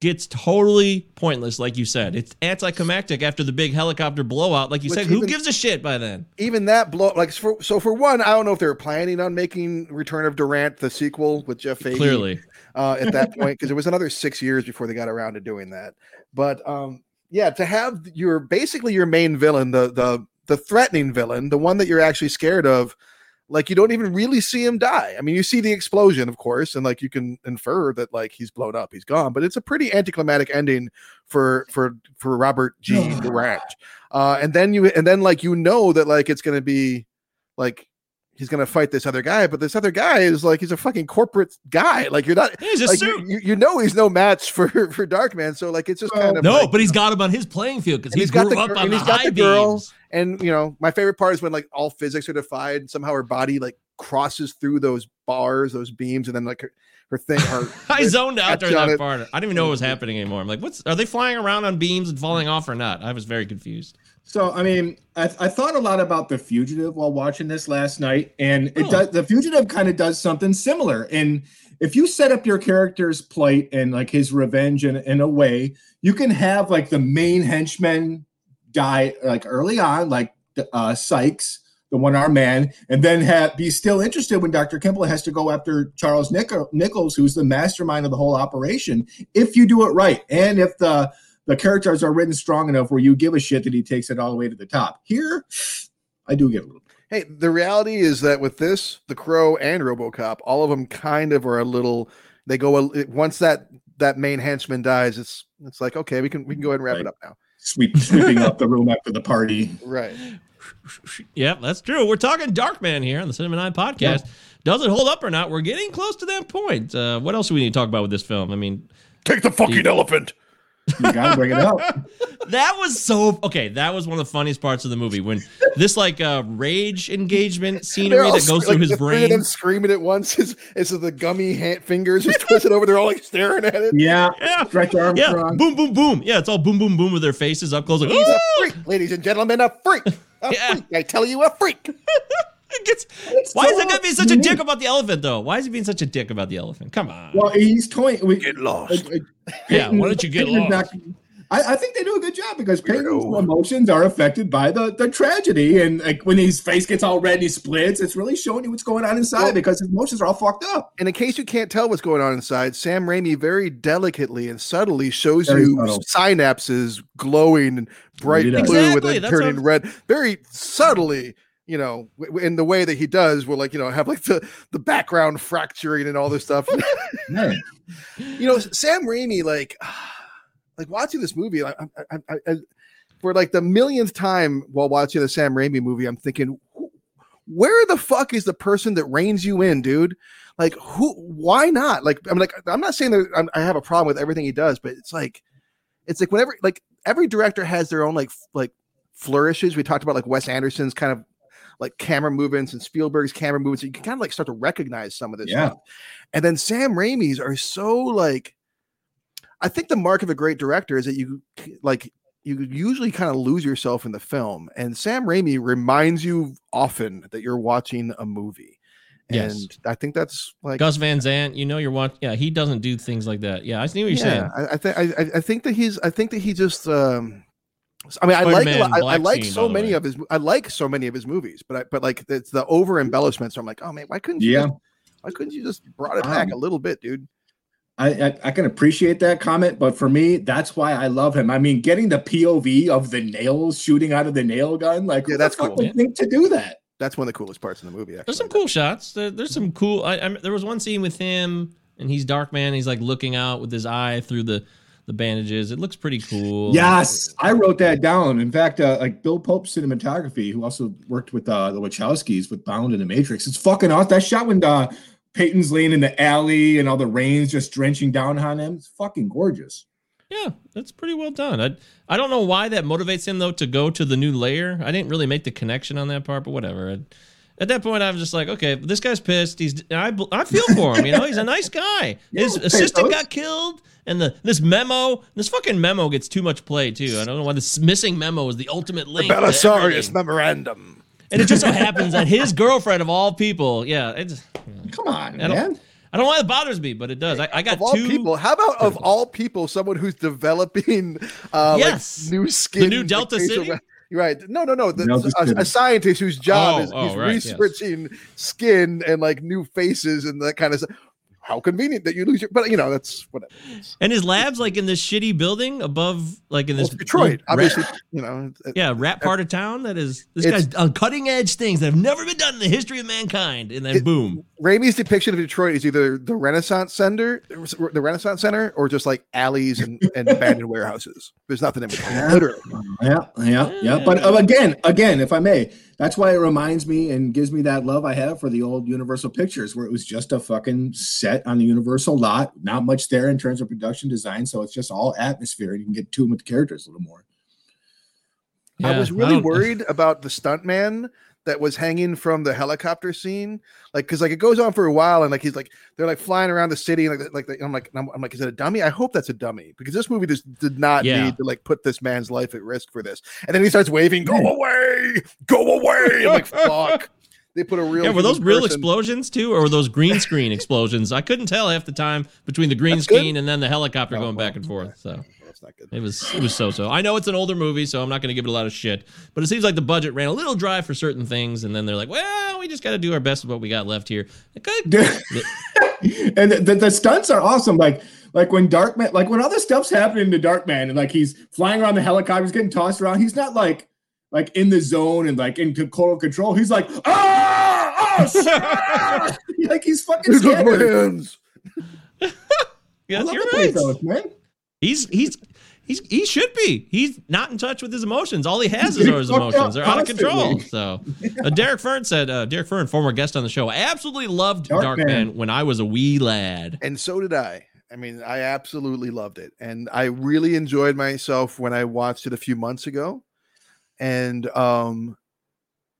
gets totally pointless, like you said. It's anticlimactic after the big helicopter blowout. Like you
Which
said, who gives a shit by then?
Even that blow, like for, so for one, I don't know if they were planning on making Return of Durant the sequel with Jeff Fahey.
Clearly.
uh, at that point because it was another six years before they got around to doing that. But um, yeah, to have your basically your main villain, the the the threatening villain, the one that you're actually scared of, like you don't even really see him die. I mean, you see the explosion, of course, and like you can infer that like he's blown up, he's gone. But it's a pretty anticlimactic ending for for for Robert G. Durant. Uh, and then you and then like you know that like it's gonna be like he's gonna fight this other guy, but this other guy is like he's a fucking corporate guy. Like you're not
He's a
like,
suit.
You, you, you know he's no match for for Darkman. So like it's just kind of
No,
like,
but he's got him on his playing field because
and
he
he's got the
up on
and
the
he's got
high
the girl.
beams.
And you know, my favorite part is when like all physics are defied, and somehow her body like crosses through those bars, those beams, and then like her, her thing. Her,
I zoned out
catch
during
on
that
it.
part. I didn't even know what was happening anymore. I'm like, what's are they flying around on beams and falling off or not? I was very confused.
So, I mean, I, I thought a lot about the fugitive while watching this last night, and it
Oh.
does. The fugitive kind of does something similar. And if you set up your character's plight and like his revenge in, in a way, you can have like the main henchman die like early on, like uh, Sykes, the one-armed man, and then have be still interested when Dr. Kimball has to go after Charles Nichol- Nichols, who's the mastermind of the whole operation. If you do it right, and if the the characters are written strong enough where you give a shit that he takes it all the way to the top. Here, I do get a little.
Hey, the reality is that with this, the Crow and RoboCop, all of them kind of are a little. They go a, once that that main henchman dies. It's it's like okay, we can we can go ahead and wrap it up now.
Sweep sweeping up the room after the party.
Right.
Yep, that's true. We're talking Darkman here on the Cinema and I podcast. Does it hold up or not? We're getting close to that point. Uh, what else do we need to talk about with this film? I mean,
Take the fucking elephant.
You gotta bring it up.
that was so okay. That was one of the funniest parts of the movie when this like uh, rage engagement scenery that goes
scre-
through
like,
his
the three of them
brain.
screaming at once. Is is the gummy hand, fingers just twisted over? They're all like staring at it.
Yeah,
Yeah,
Stretch
yeah, boom, boom, boom. Yeah, it's all boom, boom, boom with their faces up close. Like,
He's a freak, ladies and gentlemen, a freak. A
Yeah.
freak. I tell you, a freak.
Gets-
It's
why is
so
that guy being such a dick about the elephant though? Why is he being such a dick about the elephant? Come on.
Well, he's toying. We,
Get lost.
yeah, why don't you get
Peyton is
lost?
not- I, I think they do a good job because Peyton's emotions are affected by the, the tragedy. And like when his face gets all red and he splits, it's really showing you what's going on inside
Well-
because his emotions are all fucked up.
And in case you can't tell what's going on inside, Sam Raimi very delicately and subtly shows
Very
you
subtle.
synapses glowing and bright
He
blue
does.
and then
that's
turning
what-
red. Very subtly, you know, w- w- in the way that he does, will like you know have like the the background fracturing and all this stuff. You know, Sam Raimi, like, like watching this movie, I, I, I, for like the millionth time while watching the Sam Raimi movie, I'm thinking, where the fuck is the person that reins you in, dude? Like, who? Why not? Like, I'm like, I'm not saying that I'm, I have a problem with everything he does, but it's like, it's like whenever, like, every director has their own like, like flourishes. We talked about like Wes Anderson's kind of like camera movements and Spielberg's camera movements. You can kind of like start to recognize some of this
Yeah.
stuff. And then Sam Raimi's are so like, I think the mark of a great director is that you like you usually kind of lose yourself in the film. And Sam Raimi reminds you often that you're watching a movie.
Yes.
And I think that's like
Gus Van Sant, you know you're watching. Yeah, he doesn't do things like that. Yeah, I see what you're saying.
I, I think I, I- I think that he's I think that he just um I mean I like
Spider-Man
lot- I, I like
Scene,
so many
way.
of his I like so many of his movies, but I but like it's the over embellishments. I'm like, oh man, why couldn't you
Yeah.
just, why couldn't you just brought it back
Um,
a little bit, dude?
I, I I can appreciate that comment, but for me, that's why I love him. I mean, getting the POV of the nails shooting out of the nail gun, like
Yeah, that's cool.
would think to do that.
That's one of the coolest parts in the movie. Actually.
There's some cool shots. There, there's some cool. I, I there was one scene with him and he's Darkman. He's like looking out with his eye through the the bandages. It looks pretty cool.
Yes, I wrote that down. In fact, uh, like Bill Pope cinematography, who also worked with uh, the Wachowskis with Bound and the Matrix, it's fucking awesome. That shot when uh, Peyton's laying in the alley and all the rain's just drenching down on him, it's fucking gorgeous.
Yeah, that's pretty well done. I I don't know why that motivates him though to go to the new layer. I didn't really make the connection on that part, but whatever. At, at that point, I was just like, okay, this guy's pissed. He's I I feel for him. You know, he's a nice guy. His
Yeah,
assistant got killed, and the this memo, this fucking memo gets too much play too. I don't know why this missing memo is the ultimate link. to
Belisarius memorandum.
And it just so happens that his girlfriend of all people, yeah, it's
Come on,
I don't,
man.
I don't know why it bothers me, but it does. I, I got
Of all
two
people, how about of all people, someone who's developing uh
Yes.
like new skin,
the
new
Delta
facial
City?
ra- Right. No, no, no. The, a, a scientist whose job
Oh,
is
oh,
he's
right, yes.
researching skin and like new faces and that kind of stuff. How convenient that you lose your, but you know, that's whatever. It's,
And his lab's like in this shitty building above, like in
well,
this
it's Detroit,
rat-
obviously, you know. it-
yeah, rat part of town. That is this guy's on cutting edge things that have never been done in the history of mankind. And then
It-
boom,
Raimi's depiction of Detroit is either the Renaissance Center, the Renaissance Center, or just like alleys and, and abandoned warehouses. There's nothing in between, literally.
Yeah, yeah, yeah. But uh, again, again, if I may, that's why it reminds me and gives me that love I have for the old Universal Pictures, where it was just a fucking set on the Universal lot, not much there in terms of production design. So it's just all atmosphere, and you can get to them with the characters a little more.
I was really
don't-
worried about the stuntman that was hanging from the helicopter scene, like because like it goes on for a while, and like he's like they're like flying around the city, and like like I'm like I'm, I'm like, is it a dummy? I hope that's a dummy because this movie just did not
Yeah.
need to like put this man's life at risk for this. And then he starts waving, "Go away, go away!" I'm like, fuck. They put a real
yeah, were those real
person-
explosions too, or were those green screen explosions? I couldn't tell half the time between the green
That's good.
screen and then the helicopter
Oh,
going back and forth. So
Well, that's not good.
it was it was so so. I know it's an older movie, so I'm not going to give it a lot of shit. But it seems like the budget ran a little dry for certain things, and then they're like, well, we just got to do our best with what we got left here. Okay.
and the, the stunts are awesome. Like like when Darkman, like when all this stuff's happening to Darkman, and like he's flying around the helicopter, he's getting tossed around. He's not like like in the zone and like in total control. He's like ah, oh shit! like he's fucking
Look at my
scared.
hands.
Yeah, you're right.
pathos, man.
He's he's he's he should be. He's not in touch with his emotions. All he has
He's
is his emotions. They're out of control. So, uh, Derek Fern said, uh, Derek Fern, former guest on the show, I absolutely loved
Darkman.
Darkman when I was a wee lad.
And so did I. I mean, I absolutely loved it. And I really enjoyed myself when I watched it a few months ago. And um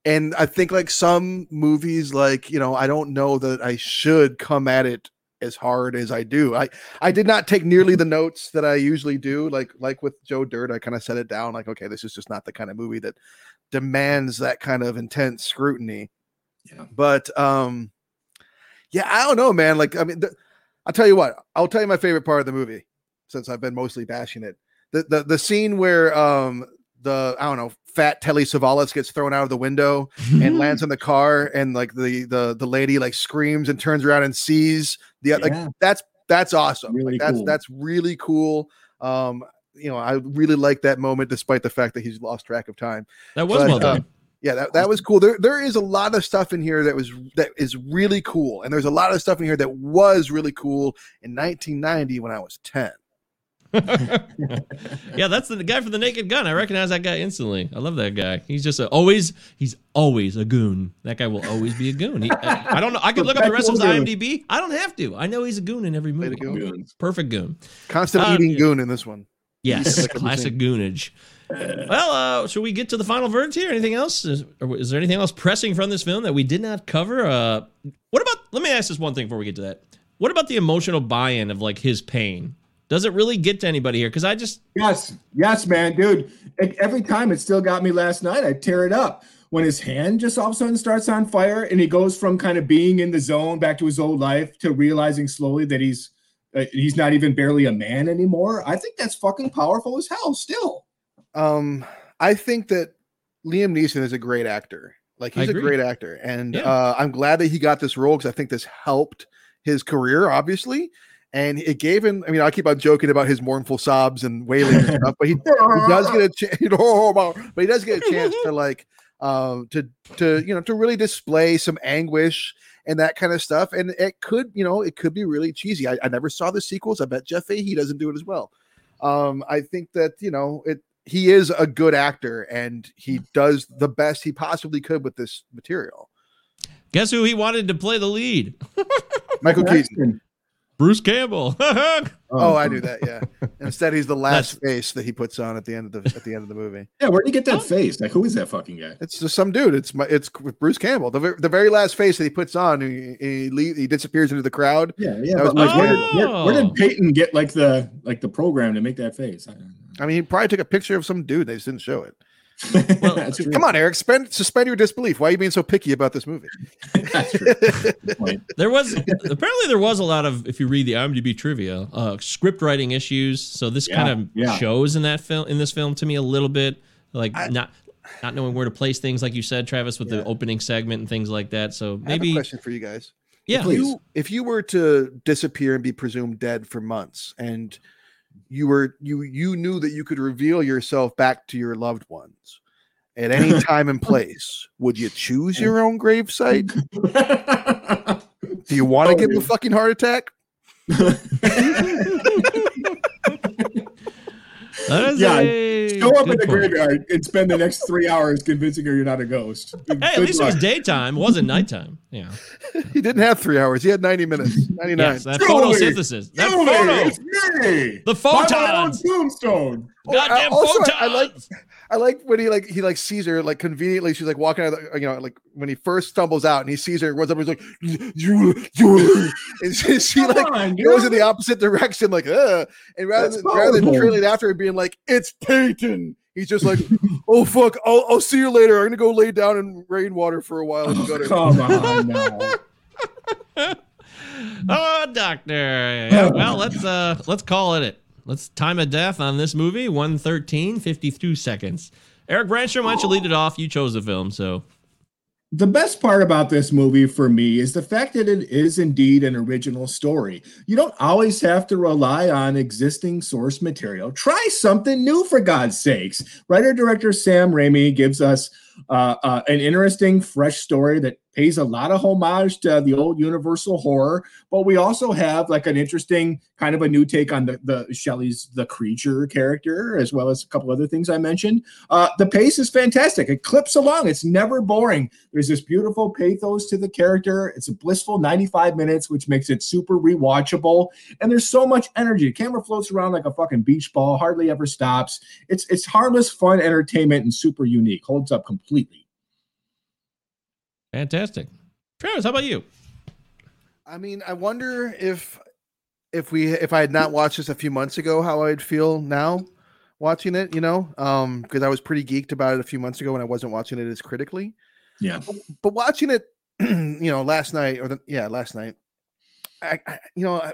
and I think like some movies like, you know, I don't know that I should come at it as hard as I do. I I did not take nearly the notes that I usually do. Like like with Joe Dirt, I kind of set it down like, okay, this is just not the kind of movie that demands that kind of intense scrutiny.
Yeah.
But um yeah, I don't know, man. Like, I mean, the, I'll tell you what. I'll tell you my favorite part of the movie, since I've been mostly bashing it. The the the scene where um the I don't know fat Telly Savalas gets thrown out of the window and lands on the car, and like the the the lady like screams and turns around and sees the like that's that's awesome.
Really
like, that's
cool.
that's really cool. Um, you know, I really like that moment, despite the fact that he's lost track of time
That was
But,
well
uh, yeah that, that was cool there there is a lot of stuff in here that was that is really cool and there's a lot of stuff in here that was really cool in 1990 when i was 10
yeah, that's the guy from the Naked Gun. I recognize that guy instantly. I love that guy. He's just a, always he's always a goon. That guy will always be a goon. He, I, I don't know. I could look up the rest of his IMDb. I don't have to. I know he's a goon in every movie.
Goon.
Perfect goon.
Constant
Uh,
eating goon in this one.
Yes, classic goonage. Well, uh, should we get to the final verdict here? Anything else? Is, or is there anything else pressing from this film that we did not cover? Uh, what about? Let me ask this one thing before we get to that. What about the emotional buy-in of like his pain? Does it really get to anybody here? Because I just
Yes, yes, man, dude. Every time it still got me last night. I tear it up when his hand just all of a sudden starts on fire, and he goes from kind of being in the zone back to his old life to realizing slowly that he's uh, he's not even barely a man anymore. I think that's fucking powerful as hell. Still,
Um, I think that Liam Neeson is a great actor. Like he's a great actor, and
Yeah.
uh, I'm glad that he got this role because I think this helped his career, obviously. And it gave him. I mean, I keep on joking about his mournful sobs and wailing and stuff, but he, he does get a chance. but he does get a chance to like, um, to to you know to really display some anguish and that kind of stuff. And it could, you know, it could be really cheesy. I, I never saw the sequels. I bet Jeff Fahey doesn't do it as well. Um, I think that you know it. He is a good actor, and he does the best he possibly could with this material.
guess who he wanted to play the lead?
Michael Keaton.
Bruce Campbell.
Oh, I knew that. Yeah. Instead, he's the last face that he puts on at the end of the at the end of the movie.
yeah. Where'd you get that face? Like, who is that fucking guy?
It's just some dude. It's my, it's Bruce Campbell. The, the very last face that he puts on, he he, leave, he disappears into the crowd.
Yeah, yeah.
That was
But like, where,
Bruce
did, where, where
Oh.
did Peyton get like the like the program to make that face? I don't know.
I mean, he probably took a picture of some dude. They just didn't show it.
That's true.
Come on, Eric. Spend suspend your disbelief. Why are you being so picky about this movie?
That's true.
There was apparently there was a lot of if you read the IMDb trivia, uh, script writing issues. So this
Yeah,
kind of
yeah.
shows in that film in this film to me a little bit like not not knowing where to place things, like you said, Travis, with the opening segment and things like that. So
I have a
maybe
question for you guys.
yeah,
if you if you were to disappear and be presumed dead for months and you were you you knew that you could reveal yourself back to your loved ones at any time and place. Would you choose your own gravesite? do you want to oh, give him a fucking heart attack
Yeah,
a
Go up in the
point.
graveyard and spend the next three hours convincing her you're not a ghost.
Hey, at least it was daytime, it wasn't nighttime. Yeah,
he didn't have three hours he had 90 minutes 99
yes, that
Julie!
photosynthesis, that
Julie,
photo,
it's me.
the
By my own tombstone.
goddamn uh,
also,
photons.
I- I like- I like when he like he like sees her like conveniently she's like walking out of the, you know like when he first stumbles out and he sees her and runs up and he's like Julie Julie and she, she like
on,
goes in the opposite direction like uh and rather
That's
than rather than
powerful.
trailing after her and being like it's Peyton he's just like oh fuck I'll, I'll see you later I'm gonna go lay down in rainwater for a while and go to
Come on now.
Oh, doctor. Yeah, well, let's uh let's call it it. Let's time of death on this movie 113 52 seconds. Eric Branstrom, why don't you lead it off? You chose the film, so
The best part about this movie for me is the fact that it is indeed an original story. You don't always have to rely on existing source material. Try something new, for God's sakes. Writer director Sam Raimi gives us uh, uh, an interesting, fresh story that pays a lot of homage to the old Universal horror, but we also have like an interesting kind of a new take on the, the Shelley's the creature character, as well as a couple other things I mentioned. Uh, the pace is fantastic. It clips along. It's never boring. There's this beautiful pathos to the character. It's a blissful 95 minutes, which makes it super rewatchable. And there's so much energy. The camera floats around like a fucking beach ball, hardly ever stops. It's it's harmless, fun entertainment and super unique. Holds up completely.
Fantastic. Travis, how about you?
I mean I wonder if if we if I had not watched this a few months ago how I'd feel now watching it you know um because I was pretty geeked about it a few months ago when I wasn't watching it as critically
Yeah.
but watching it, you know, last night or the, yeah, last night, I, I you know, I,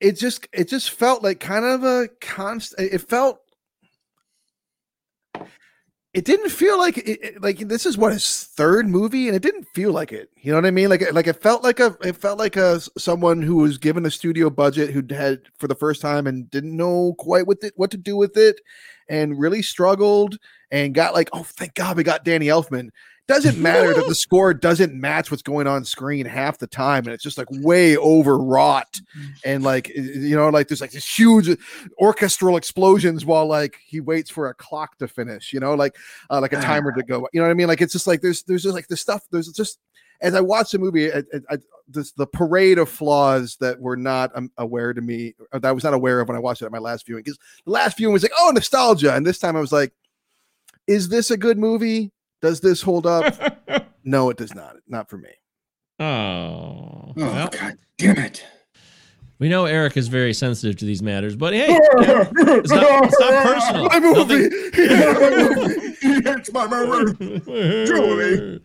it just it just felt like kind of a constant. It felt. It didn't feel like it, it- like this is what his third movie, and it didn't feel like it. You know what I mean? Like like it felt like a it felt like a someone who was given a studio budget who had for the first time and didn't know quite what it, what to do with it, and really struggled and got like oh thank God we got Danny Elfman doesn't matter that the score doesn't match what's going on screen half the time and it's just like way overwrought. And like you know like there's like this huge orchestral explosions while like he waits for a clock to finish you know like uh, like a timer to go you know what i mean? Like it's just like there's there's just like the stuff there's just as i watch the movie I, I, I, this the parade of flaws that were not um, aware to me or that i was not aware of when i watched it at my last viewing because the last viewing was like oh nostalgia and this time i was like is this a good movie does this hold up? no, it does not. Not for me.
Oh,
oh well, God damn it.
We know Eric is very sensitive to these matters, but hey, it's, not, it's not personal.
My movie.
it's my movie. Julie.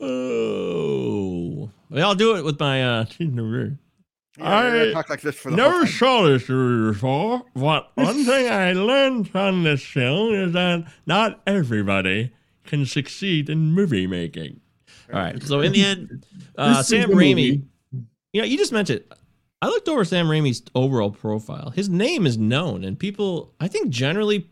Oh, well, I'll do it with my. uh
I talk like this for the
never saw this rear before, but one thing I learned from this film is that not everybody can succeed in movie making. All right. So in the end, uh, Sam Raimi, you know, you just mentioned. I looked over Sam Raimi's overall profile. His name is known, and people, I think, generally,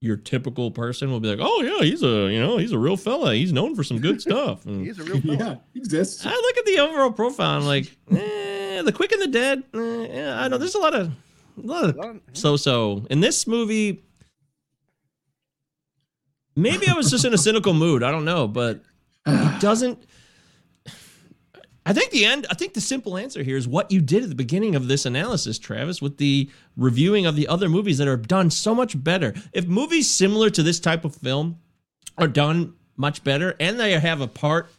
your typical person will be like, "Oh yeah, he's a you know he's a real fella. He's known for some good stuff." And
he's a real fella.
Yeah, he exists.
I look at the overall profile. I'm like, eh, the Quick and the Dead. Eh, yeah, I know there's a lot of a lot of so-so in this movie maybe I was just in a cynical mood. I don't know, but it doesn't. I think the end. I think the simple answer here is what you did at the beginning of this analysis, Travis, with the reviewing of the other movies that are done so much better. If movies similar to this type of film are done much better, and they have a part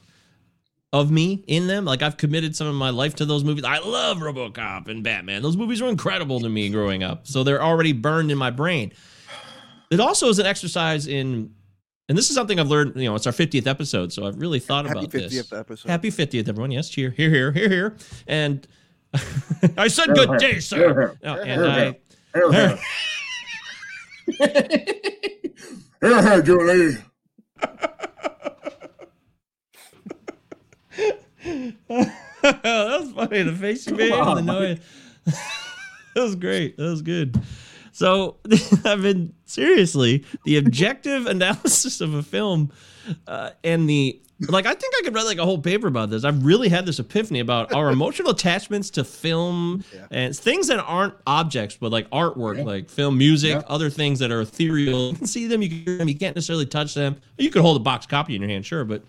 of me in them, like I've committed some of my life to those movies. I love RoboCop and Batman. Those movies were incredible to me growing up, so they're already burned in my brain. It also is an exercise in and this is something I've learned. You know, it's our 50th episode, so I've really thought
Happy
about
50th
this.
episode.
Happy 50th, everyone. Yes, cheer, here, here, here, here. And I said good day, sir. Oh, and I.
Here, here, Julie.
that was funny. The face you made and the noise. that was great. That was good. So I've been seriously the objective analysis of a film uh, and the like. I think I could write like a whole paper about this. I've really had this epiphany about our emotional attachments to film yeah. and things that aren't objects, but like artwork, yeah. like film, music, yeah. other things that are ethereal. You can see them, you can hear them, you can't necessarily touch them. You could hold a box copy in your hand, sure, but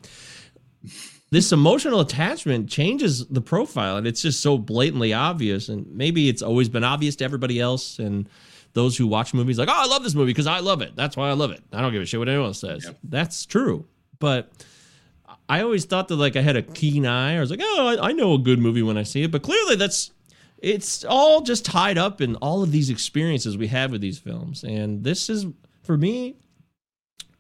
this emotional attachment changes the profile and it's just so blatantly obvious and maybe it's always been obvious to everybody else and those who watch movies like, oh, I love this movie because I love it. That's why I love it. I don't give a shit what anyone says. Yep. That's true. But I always thought that like I had a keen eye. I was like, oh, I, I know a good movie when I see it. But clearly that's it's all just tied up in all of these experiences we have with these films. And this is for me,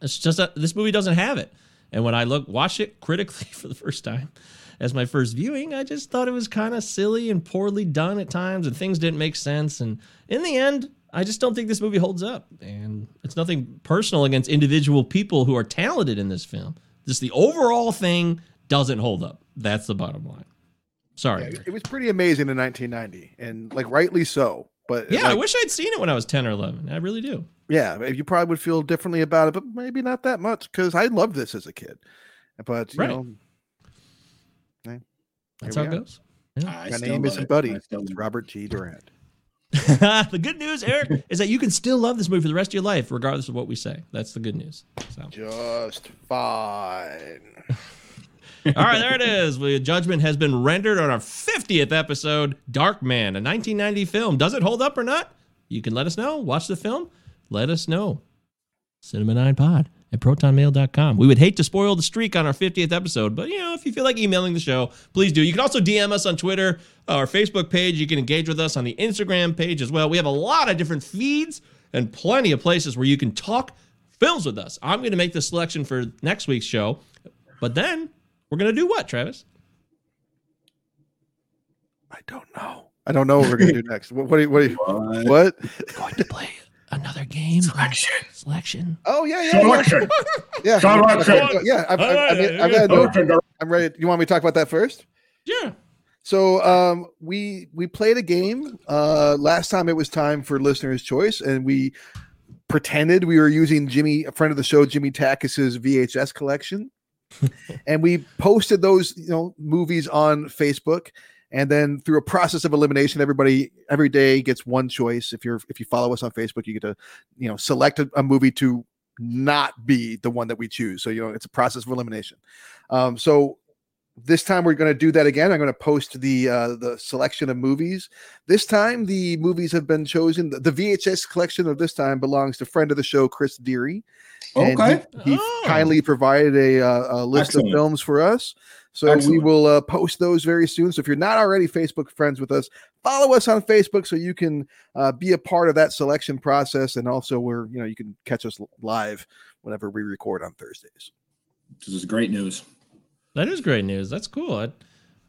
it's just that this movie doesn't have it. And when I look watch it critically for the first time as my first viewing, I just thought it was kind of silly and poorly done at times and things didn't make sense. And in the end, I just don't think this movie holds up. And it's nothing personal against individual people who are talented in this film. Just the overall thing doesn't hold up. That's the bottom line. Sorry.
Yeah, it was pretty amazing in 1990 and like rightly so. But
yeah,
like,
I wish I'd seen it when I was 10 or 11. I really do.
Yeah, you probably would feel differently about it, but maybe not that much because I loved this as a kid. But you
right.
know,
that's how it
are.
goes.
Yeah. My name isn't Buddy. It's Robert G. Durant.
the good news, Eric, is that you can still love this movie for the rest of your life, regardless of what we say. That's the good news. So.
Just fine.
All right, there it is. The judgment has been rendered on our 50th episode, Darkman, a 1990 film. Does it hold up or not? You can let us know. Watch the film. Let us know. Cinema and I Pod at protonmail.com. We would hate to spoil the streak on our 50th episode, but you know, if you feel like emailing the show, please do. You can also DM us on Twitter, uh, our Facebook page. You can engage with us on the Instagram page as well. We have a lot of different feeds and plenty of places where you can talk films with us. I'm going to make the selection for next week's show, but then we're going to do what, Travis?
I don't know. I don't know what we're going to do next. What? What? What? What? what?
Going to play another game
selection.
Selection.
Oh yeah, yeah.
Selection.
Yeah.
Selection.
Yeah. I've, I've, I mean, I've got a note. I'm ready. You want me to talk about that first?
Yeah.
So um, we we played a game uh, last time. It was time for listeners' choice, and we pretended we were using Jimmy, a friend of the show, Jimmy Takis's VHS collection, and we posted those you know movies on Facebook. And then through a process of elimination, everybody every day gets one choice. If you're if you follow us on Facebook, you get to you know select a, a movie to not be the one that we choose. So you know it's a process of elimination. Um, so this time we're going to do that again. I'm going to post the uh, the selection of movies. This time the movies have been chosen. The, the VHS collection of this time belongs to friend of the show Chris Deary. And
Okay.
he, he
Oh.
kindly provided a, uh, a list
Excellent.
of films for us. So we will uh, post those very soon. So if you're not already Facebook friends with us, follow us on Facebook so you can uh, be a part of that selection process. And also, we're you know you can catch us live whenever we record on Thursdays.
This is great news.
That is great news. That's cool. I,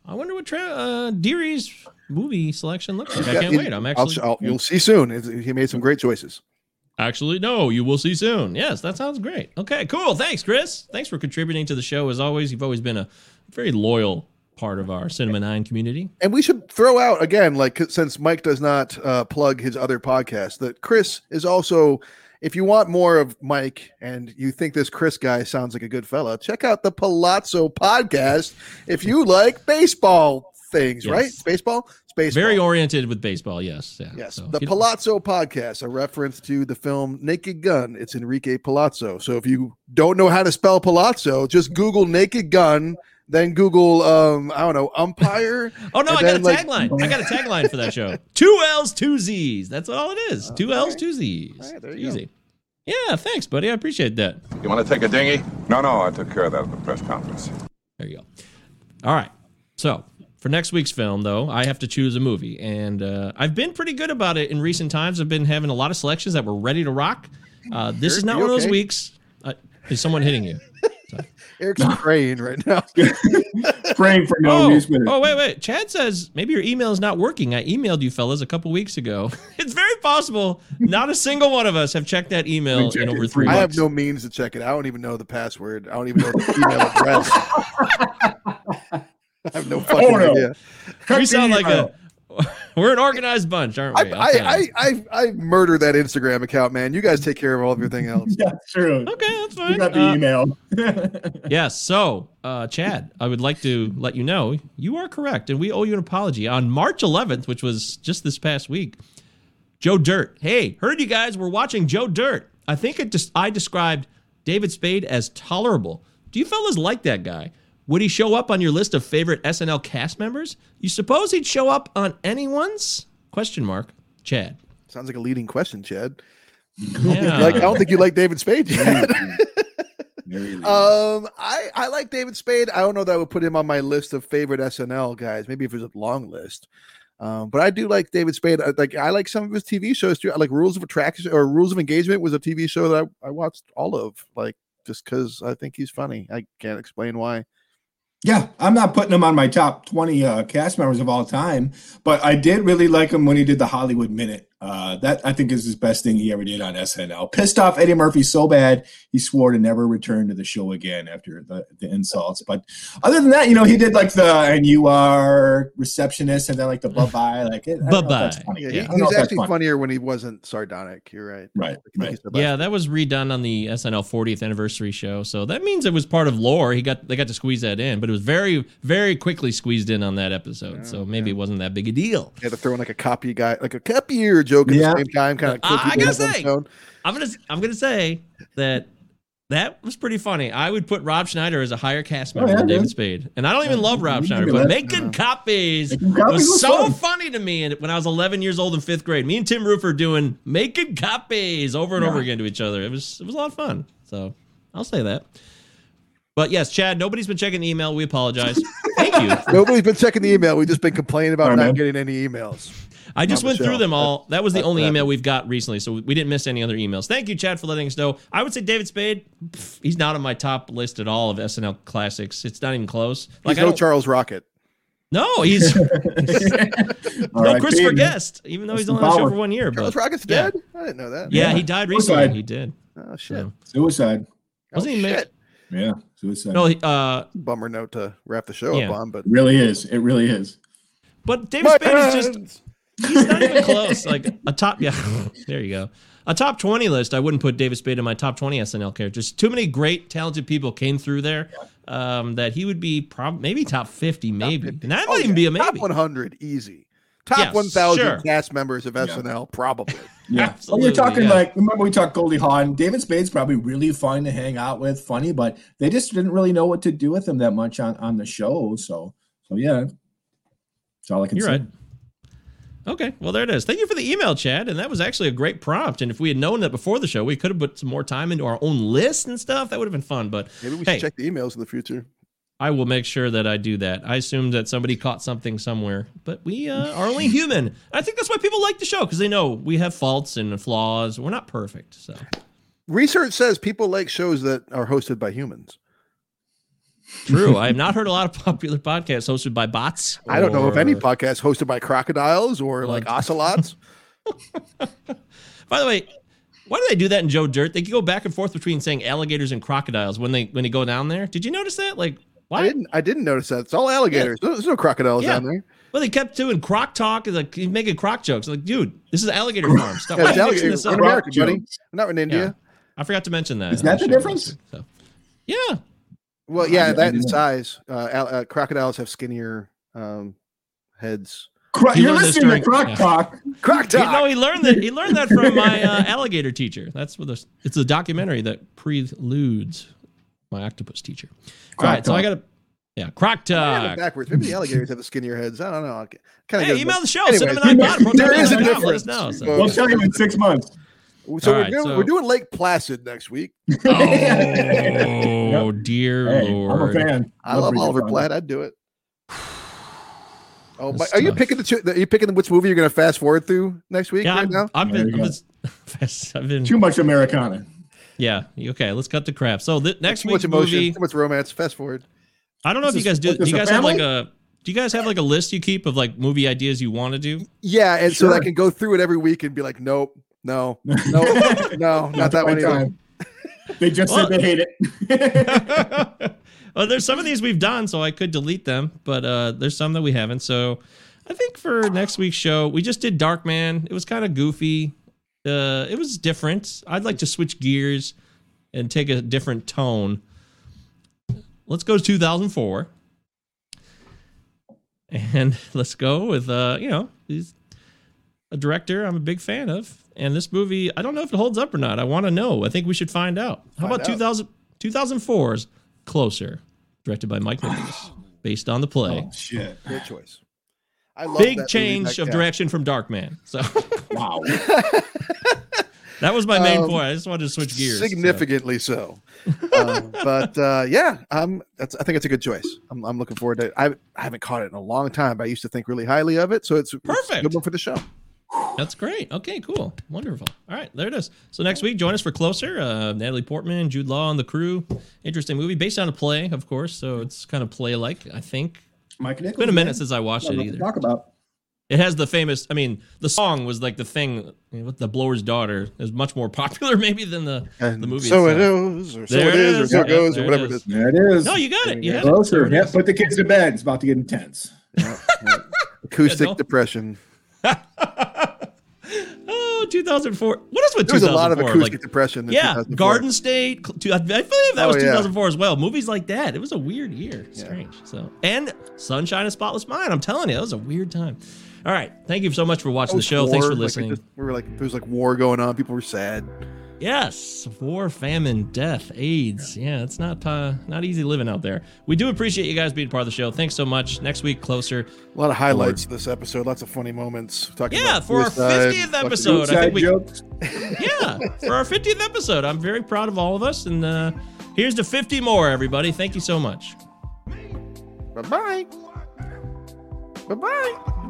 I wonder what Tra- uh, Deary's movie selection looks like. I can't
it-
wait. I'm
I'll-
actually.
I'll- you'll see soon. He made some great choices.
Actually, no, you will see soon. Yes, that sounds great. Okay, cool. Thanks, Chris. Thanks for contributing to the show as always. You've always been a very loyal part of our Cinema and I community.
And we should throw out again, like since Mike does not uh, plug his other podcast, that Chris is also. If you want more of Mike and you think this Chris guy sounds like a good fella, check out the Palazzo podcast. If you like baseball things,
Yes.
right? Baseball. Baseball.
Very oriented with baseball. Yes. Yeah.
Yes,
So
the Palazzo podcast, a reference to the film Naked Gun. It's Enrique Palazzo. So if you don't know how to spell Palazzo, just Google Naked Gun, then Google um I don't know umpire.
Oh no,
and
I got a
like-
tagline. I got a tagline for that show. Two L's, two Z's. That's all it is. Two L's, two Z's.
there you
Easy. Yeah, thanks, buddy. I appreciate that.
You want to take a dinghy? No, no, I took care of that at the press conference.
There you go. All right. So for next week's film, though, I have to choose a movie, and uh, I've been pretty good about it in recent times. I've been having a lot of selections that were ready to rock. Uh, this
Eric,
is not
you
one of those weeks. Uh, is someone hitting you?
Eric's praying right now.
Praying for no
oh,
reason.
oh, wait, wait. Chad says maybe your email is not working. I emailed you fellas a couple weeks ago. it's very possible not a single one of us have checked that email in over three
I have no means to check it. I don't even know the password. I don't even know the email address. I have no oh, fucking
Oh, no.
idea.
we sound like a we're an organized bunch, aren't we? I'll
I, I. I, I murdered that Instagram account, man. You guys take care of all of everything else.
Yeah, true.
Okay, that's
We
fine.
got the
Uh,
email.
Yes. So, uh, Chad, I would like to let you know you are correct, and we owe you an apology. On March 11th, which was just this past week, Joe Dirt. Hey, heard you guys were watching Joe Dirt. I think it just I described David Spade as tolerable. Do you fellas like that guy? Would he show up on your list of favorite SNL cast members? You suppose he'd show up on anyone's? Question mark. Chad.
Sounds like a leading question, Chad.
Yeah.
Like I don't think you like David Spade, Chad.
Very lean.
Um, I I like David Spade. I don't know that I would put him on my list of favorite SNL guys. Maybe if it was a long list. Um, but I do like David Spade. I, like I like some of his TV shows too. I like Rules of Attraction or Rules of Engagement was a TV show that I, I watched all of. Like just because I think he's funny. I can't explain why.
Yeah, I'm not putting him on my top 20 uh, cast members of all time, but I did really like him when he did the Hollywood Minute. Uh, that I think is his best thing he ever did on SNL. Pissed off Eddie Murphy so bad he swore to never return to the show again after the, the insults. But other than that, you know, he did like the and you are receptionist and then like the bye bye. Like, it, I don't know if that's
Bye-bye.
funny.
Yeah, he, he was actually
funny.
funnier when he wasn't sardonic. You're right.
Right, right.
he's the best.
Yeah, that was redone on the SNL 40th anniversary show, so that means it was part of lore. He got they got to squeeze that in, but it was very very quickly squeezed in on that episode, so maybe it wasn't that big a deal.
You had to throw in like a copy guy, like a copier joke at
Yeah.
the same time, kind of.
I, I gotta say, I'm gonna I'm gonna say that that was pretty funny. I would put Rob Schneider as a higher cast oh, member
yeah,
than David
dude.
Spade, and I don't even love Rob Schneider, but making copies
Making copies
was
was
so
fun.
funny to me. When I was 11 years old in fifth grade, me and Tim Roofer doing making copies over and over again to each other. It was it was a lot of fun. So I'll say that. But yes, Chad, nobody's been checking the email. We apologize. Thank you.
Nobody's been checking the email. We've just been complaining about
Sorry,
not
man.
getting any emails.
I just
on the
went through them all. That was the
That's
only
what
email we've got recently, so we didn't miss any other emails. Thank you, Chad, for letting us know. I would say David Spade. pff, He's not on my top list at all of SNL classics. It's not even close. Like
He's no Charles Rocket.
no, he's no
right,
Christopher
Peyton.
Guest, even though
That's
he's only on the show for one year.
Charles
But
Rocket's
yeah.
dead. I didn't know that.
yeah,
Yeah.
he died
Suicide.
recently. He did.
Oh shit.
So,
Suicide.
wasn't
Oh,
he? ma-
Yeah, suicide.
No, uh,
Bummer note to wrap the show
Yeah.
up on, but
really is. It really is.
but David
My
Spade is just
hands!
He's not even close. Like a top, yeah. There you go. a top 20 list, I wouldn't put David Spade in my top 20 SNL characters. Too many great, talented people came through there um, that he would be prob- maybe top 50, maybe. And that might
Oh,
even
yeah.
be a maybe.
Top 100, easy. Top
Yes,
1,000
sure.
cast members of SNL, probably.
Yeah. Well, you're talking like remember we talked Goldie Hawn. David Spade's probably really fun to hang out with, funny, but they just didn't really know what to do with him that much on on the show. So so yeah, that's all I can
You're
say.
right. Okay, well there it is. Thank you for the email, Chad, and that was actually a great prompt. And if we had known that before the show, we could have put some more time into our own list and stuff. That would have been fun. But
Maybe we
hey,
should check the emails in the future.
I will make sure that I do that. I assume that somebody caught something somewhere, but we uh, are only human. I think that's why people like the show because they know we have faults and flaws. We're not perfect, so
Research says people like shows that are hosted by humans.
True. I have not heard a lot of popular podcasts hosted by bots.
I don't know of any
or-
podcast hosted by crocodiles or like ocelots.
By the way, why do they do that in Joe Dirt? They can go back and forth between saying alligators and crocodiles when they when they go down there. Did you notice that? Like, why?
I didn't. I didn't notice that. It's all alligators. There's no crocodiles
Yeah.
down there.
Well, they kept doing croc talk, and like he's making croc jokes. Like, dude, this is alligator farm. Stop.
Yeah,
Why
it's
are you mixing
alligator.
this up?
in America, buddy. We're not in India.
Yeah. I forgot to mention that.
Is that
oh, the
difference?
so. Yeah.
Well, yeah,
I
that in size. Uh, uh, crocodiles have skinnier um, heads.
Cro-
He
you're listening
during-
to Croc
yeah.
Talk.
Croc
You
talk.
know, he learned that. He learned that from my uh, alligator teacher. That's what the, it's a documentary that preludes my octopus teacher. All
Croc
right, so I got to, yeah, croc
I have it
talk.
backwards. Maybe the alligators have the skinnier heads. I don't know. Kind of.
Hey, email the show. Send them an
Anyways,
iPod.
there is a
Let us
difference.
know, so.
We'll tell you in six months.
So we're
right,
doing
so-
we're doing Lake Placid next week.
Oh dear
Hey, I'm a fan.
I love
Bridget
Oliver Platt. I'd do it. Oh,
That's
but are you picking the two? Are you picking which movie you're going to fast forward through next week?
Yeah,
right
I'm,
now.
I've been, I've
go.
been, I've been,
Too much Americana.
yeah. Okay, let's cut the crap. So the next
too much emotion,
movie.
too much romance. Fast forward.
I don't know if you guys
this-
do. Do you
this a
guys have like a? Do you guys have like a list you keep of like movie ideas you want to do?
Yeah, and so I can go through it every week and be like, nope, no, no, no, not that one
my
either.
They just
Well-
said they hate it.
well, there's some of these we've done, so I could delete them, but uh, there's some that we haven't. So I think for next week's show, we just did Darkman. It was kind of goofy. Uh, it was different. I'd like to switch gears and take a different tone. Let's go to 2004. And let's go with uh, you know, he's a director I'm a big fan of. And this movie, I don't know if it holds up or not. I want to know. I think we should find out. How
Find
about
out.
2000, 2004's Closer, directed by Mike Nichols, based on the play.
oh shit!
Good choice. I love
Big
that movie
change
back-
of
yeah.
direction from Darkman. So
Wow.
that was my main
Um,
point. I just wanted to switch gears.
Significantly so. um, but uh, yeah, um, that's, I think it's a good choice. I'm, I'm looking forward to it. I, I haven't caught it in a long time, but I used to think really highly of it. So it's, it's
Perfect.
good one for the show.
That's great. Okay, cool. Wonderful. All right, there it is. So next week, join us for Closer. Uh, Natalie Portman, Jude Law, and the crew. Interesting movie based on a play, of course. So it's kind of play like, I think.
Mike Nichols.
It's been a minute
man.
since I watched it either.
Talk about.
It has the famous, I mean, the song was like the thing with the blower's daughter is much more popular maybe than the,
And
the movie.
so it
itself.
is, or so
There
it
it
is, or so it
Yeah,
goes, or
there
whatever it
is.
is.
There it is.
No, you got it. You.
Closer.
There it
Yeah, put the kids to bed. It's about to get intense.
Acoustic
Yeah, don't-
depression.
Oh, 2004. What is with
There was a lot of
2004?
acoustic
Like,
depression. In
yeah,
2004.
Garden State. two- I believe that
Oh,
was
yeah.
2004 as well. Movies like that. It was a weird year. Strange. So, and Sunshine and Spotless Mind. I'm telling you, that was a weird time. All right. Thank you so much for watching the show. Thanks
war,
for
like,
listening.
just- we were like, there was like war going on. People were sad.
Yes, war, famine, death, AIDS. Yeah, it's not uh, not easy living out there. We do appreciate you guys being part of the show. Thanks so much. Next week, closer.
A lot of highlights this episode. Lots of funny moments. Talking
Yeah,
about
for our 50th episode, I think we
jokes.
yeah for our 50th episode. I'm very proud of all of us, and uh, here's to 50 more, everybody. Thank you so much.
Bye bye. Bye bye.